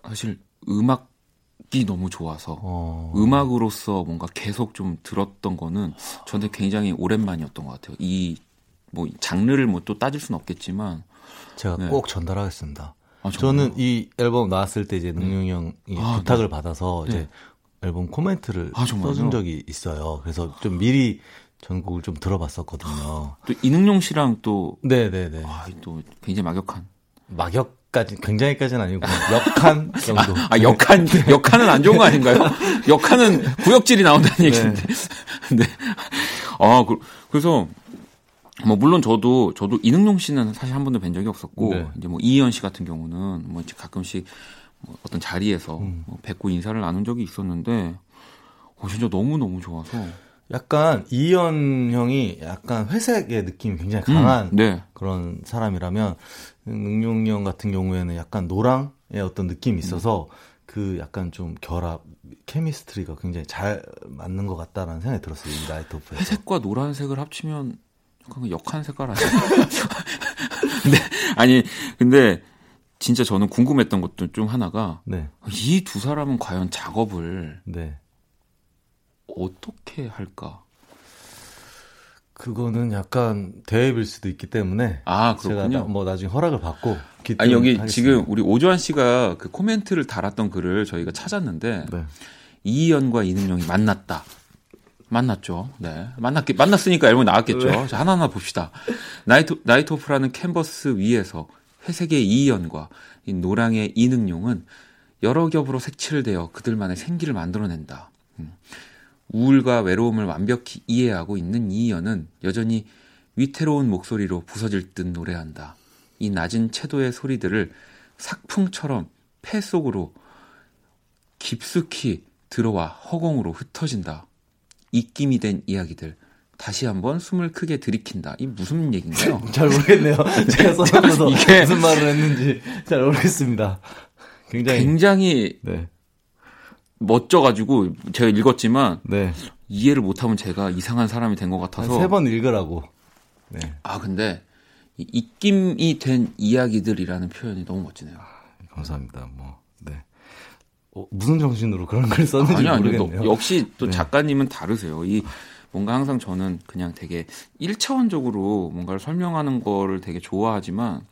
사실 음악이 너무 좋아서 어. 음악으로서 뭔가 계속 좀 들었던 거는 저한테 굉장히 오랜만이었던 것 같아요. 이 뭐 장르를 뭐 또 따질 수는 없겠지만 제가 네. 꼭 전달하겠습니다. 아? 저는 이 앨범 나왔을 때 이제 능용이 형이 아, 부탁을 받아서 네. 이제 앨범 코멘트를 아? 써준 적이 있어요. 그래서 좀 미리 전곡을 좀 들어봤었거든요. 또 이능용 씨랑 또 네네네. 아, 또 굉장히 막역한 막역까지 굉장히까지는 아니고 역한 <laughs> 정도. 아, 역한, 역한은 안 좋은 거 아닌가요? <laughs> 역한은 구역질이 나온다는 얘기인데. <laughs> 네. 아, 그, 래서 뭐, 물론 저도, 저도 이능용 씨는 사실 한 번도 뵌 적이 없었고, 네. 이제 뭐, 이희연 씨 같은 경우는 뭐, 이제 가끔씩 뭐 어떤 자리에서 음. 뭐 뵙고 인사를 나눈 적이 있었는데, 어, 진짜 너무 너무 좋아서. 약간 이현 형이 약간 회색의 느낌이 굉장히 강한 음, 네. 그런 사람이라면 능용 형 같은 경우에는 약간 노랑의 어떤 느낌이 있어서 그 약간 좀 결합 케미스트리가 굉장히 잘 맞는 것 같다라는 생각이 들었어요 이 나이트 오프에서 회색과 노란색을 합치면 약간 그 역한 색깔 아니에요? 근데, <laughs> <laughs> 아니, 근데, 진짜 저는 궁금했던 것도 중 하나가, 네, 이두 사람은 과연 작업을 네. 어떻게 할까? 그거는 약간 대회일 수도 있기 때문에 아, 제가 그렇군요. 나- 뭐 나중에 허락을 받고 아니, 여기 하겠습니다. 지금 우리 오조환 씨가 그 코멘트를 달았던 글을 저희가 찾았는데, 네. 이희연과 이능용이 만났다. 만났죠. 네. 만났기, 만났으니까 앨범이 나왔겠죠. 네. 자, 하나하나 봅시다. Night, Night Off라는 캔버스 위에서 회색의 이이언과 이 노랑의 이능룡은 여러 겹으로 색칠되어 그들만의 생기를 만들어낸다. 음. 우울과 외로움을 완벽히 이해하고 있는 이이언은 여전히 위태로운 목소리로 부서질 듯 노래한다. 이 낮은 채도의 소리들을 삭풍처럼 폐 속으로 깊숙이 들어와 허공으로 흩어진다. 입김이 된 이야기들. 다시 한번 숨을 크게 들이킨다. 이 무슨 얘기인가요? <laughs> 잘 모르겠네요. <laughs> 제가 써놓고서 이게- 무슨 말을 했는지 잘 모르겠습니다. 굉장히 굉장히 네, 멋져가지고 제가 읽었지만 네. 이해를 못하면 제가 이상한 사람이 된 것 같아서 세 번 읽으라고. 네. 아 근데 이 입김이 된 이야기들이라는 표현이 너무 멋지네요. 감사합니다. 뭐, 네. 어, 무슨 정신으로 그런 걸 썼는지 아니요, 아니요. 모르겠네요. 또 역시 또 네. 작가님은 다르세요. 이 뭔가 항상 저는 그냥 되게 1차원적으로 뭔가를 설명하는 거를 되게 좋아하지만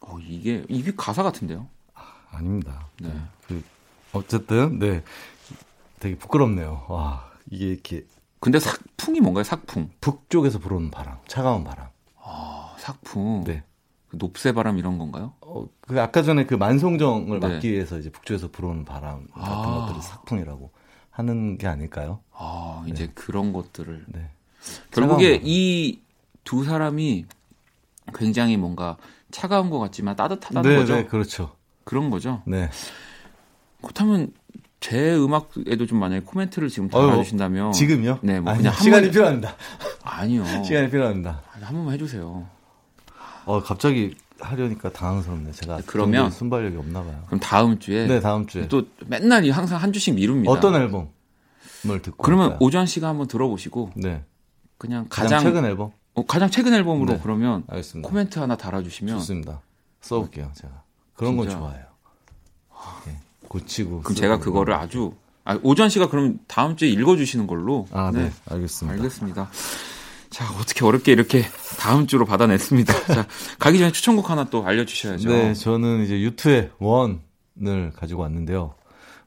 어, 이게 입이 가사 같은데요. 아 닙니다. 네. 그 어쨌든 네. 되게 부끄럽네요. 와, 이게 이렇게 근데 삭풍이 뭔가요? 삭풍. 북쪽에서 불어오는 바람, 차가운 바람. 아, 삭풍. 네. 그 높새 바람 이런 건가요? 어, 그 아까 전에 그 만송정을 네. 막기 위해서 이제 북쪽에서 불어오는 바람 같은 아. 것들을 삭풍이라고 하는 게 아닐까요? 아, 이제 그런 것들을 네. 결국에 이 두 사람이 굉장히 뭔가 차가운 것 같지만 따뜻하다는 네, 거죠. 네, 그렇죠. 그런 거죠. 네. 그렇다면 제 음악에도 좀 만약에 코멘트를 지금 달아주신다면 지금요? 네, 뭐 아니요, 그냥 한 시간이 번- 필요합니다. 아니요. <laughs> 시간이 필요합니다. 아니, 한 번만 해주세요. 어, 갑자기 하려니까 당황스럽네. 제가 그 그러면- 순발력이 없나 봐요. 그럼 다음 주에 네, 다음 주에. 또 맨날 이 항상 한 주씩 미룹니다. 어떤 앨범을 듣고 그러면 할까요? 오주환 씨가 한번 들어보시고 네. 그냥 가장, 가장 최근 앨범? 어, 가장 최근 앨범으로 네. 그러면 알겠습니다. 코멘트 하나 달아주시면 좋습니다. 써볼게요, 제가. 그런 건 진짜. 좋아해요. 네, 고치고. 그럼 제가 그거를. 아주 아, 오주환 씨가 그럼 다음 주에 읽어주시는 걸로 아, 네. 알겠습니다. 알겠습니다. 자, 어떻게 어렵게 이렇게 다음 주로 받아냈습니다. <laughs> 자, 가기 전에 추천곡 하나 또 알려주셔야죠. 네, 저는 이제 유투의 원을 가지고 왔는데요.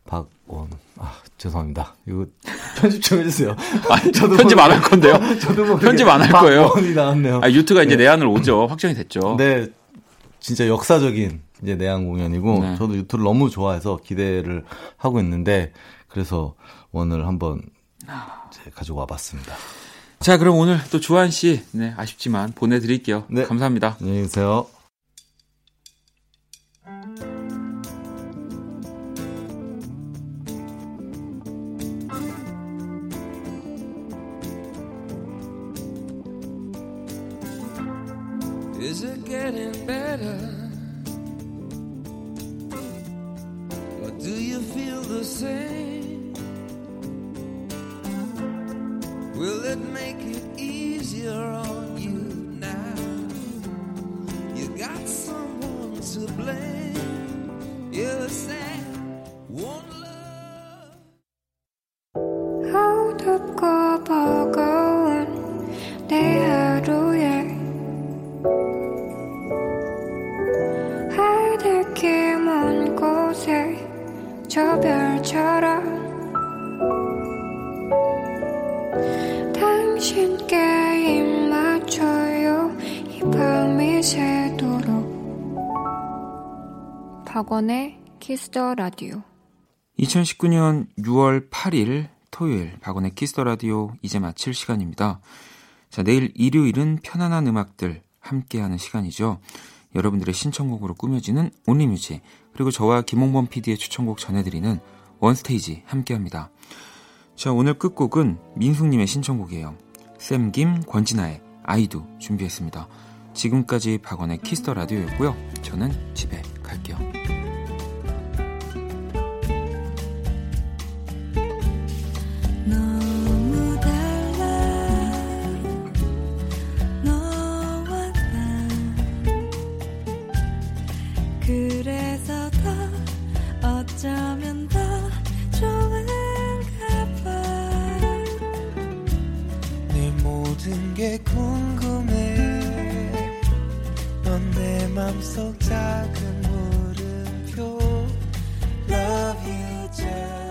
박원. 아, 죄송합니다. 이거 <laughs> 편집 좀 해주세요. 아니, <laughs> 저도 편집 안 할 건데요. 저도 편집 안 할 거예요. 박원이 나왔네요. 아, 유튜가 이제 내한을 오죠. 확정이 됐죠. 네, 진짜 역사적인 이제 내한 공연이고 네. 저도 유튜를 너무 좋아해서 기대를 하고 있는데 그래서 원을 한번 이제 가지고 와봤습니다. 자, 그럼 오늘 또 주한 씨, 네, 아쉽지만 보내드릴게요. 네. 감사합니다. 안녕히 계세요. Is it getting better? Or do you feel the same? 박원의 Kiss the Radio 2019년 6월 8일 토요일 박원의 Kiss the Radio 이제 마칠 시간입니다. 자, 내일 일요일은 편안한 음악들 함께하는 시간이죠. 여러분들의 신청곡으로 꾸며지는 Only Music 그리고 저와 김홍범 PD의 추천곡 전해드리는 One Stage 함께합니다. 자, 오늘 끝곡은 민숙님의 신청곡이에요. 샘김 권진아의 I Do 준비했습니다. 지금까지 박원의 키스터 라디오였고요. 저는 집에 갈게요. 모든 게 궁금해. 넌 내 맘속 작은 물음표. Love you just